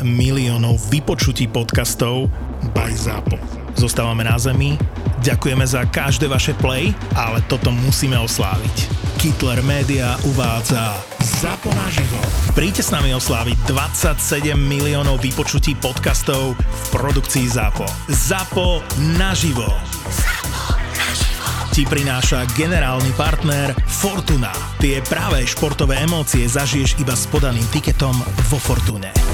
miliónov vypočutí podcastov by ZAPO. Zostávame na zemi, ďakujeme za každé vaše play, ale toto musíme osláviť. Kittler Media uvádza ZAPO naživo. Príďte s nami osláviť 27 miliónov vypočutí podcastov v produkcii ZAPO. ZAPO naživo ti prináša generálny partner Fortuna. Tie práve športové emócie zažiješ iba s podaným tiketom vo Fortune.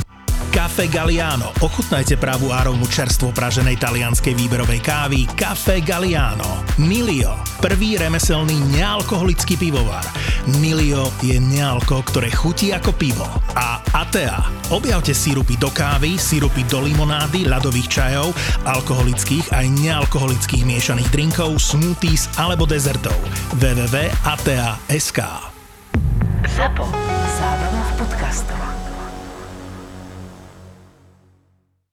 Cafe Galliano. Ochutnajte pravú arómu čerstvo praženej talianskej výberovej kávy Cafe Galliano. Milio. Prvý remeselný nealkoholický pivovar. Nilio je nealko, ktoré chutí ako pivo. A Atea. Objavte sírupy do kávy, sírupy do limonády, ľadových čajov, alkoholických aj nealkoholických miešaných drinkov, smoothies alebo dezertov. www.atea.sk ZAPO. Zábrná v podcastovách.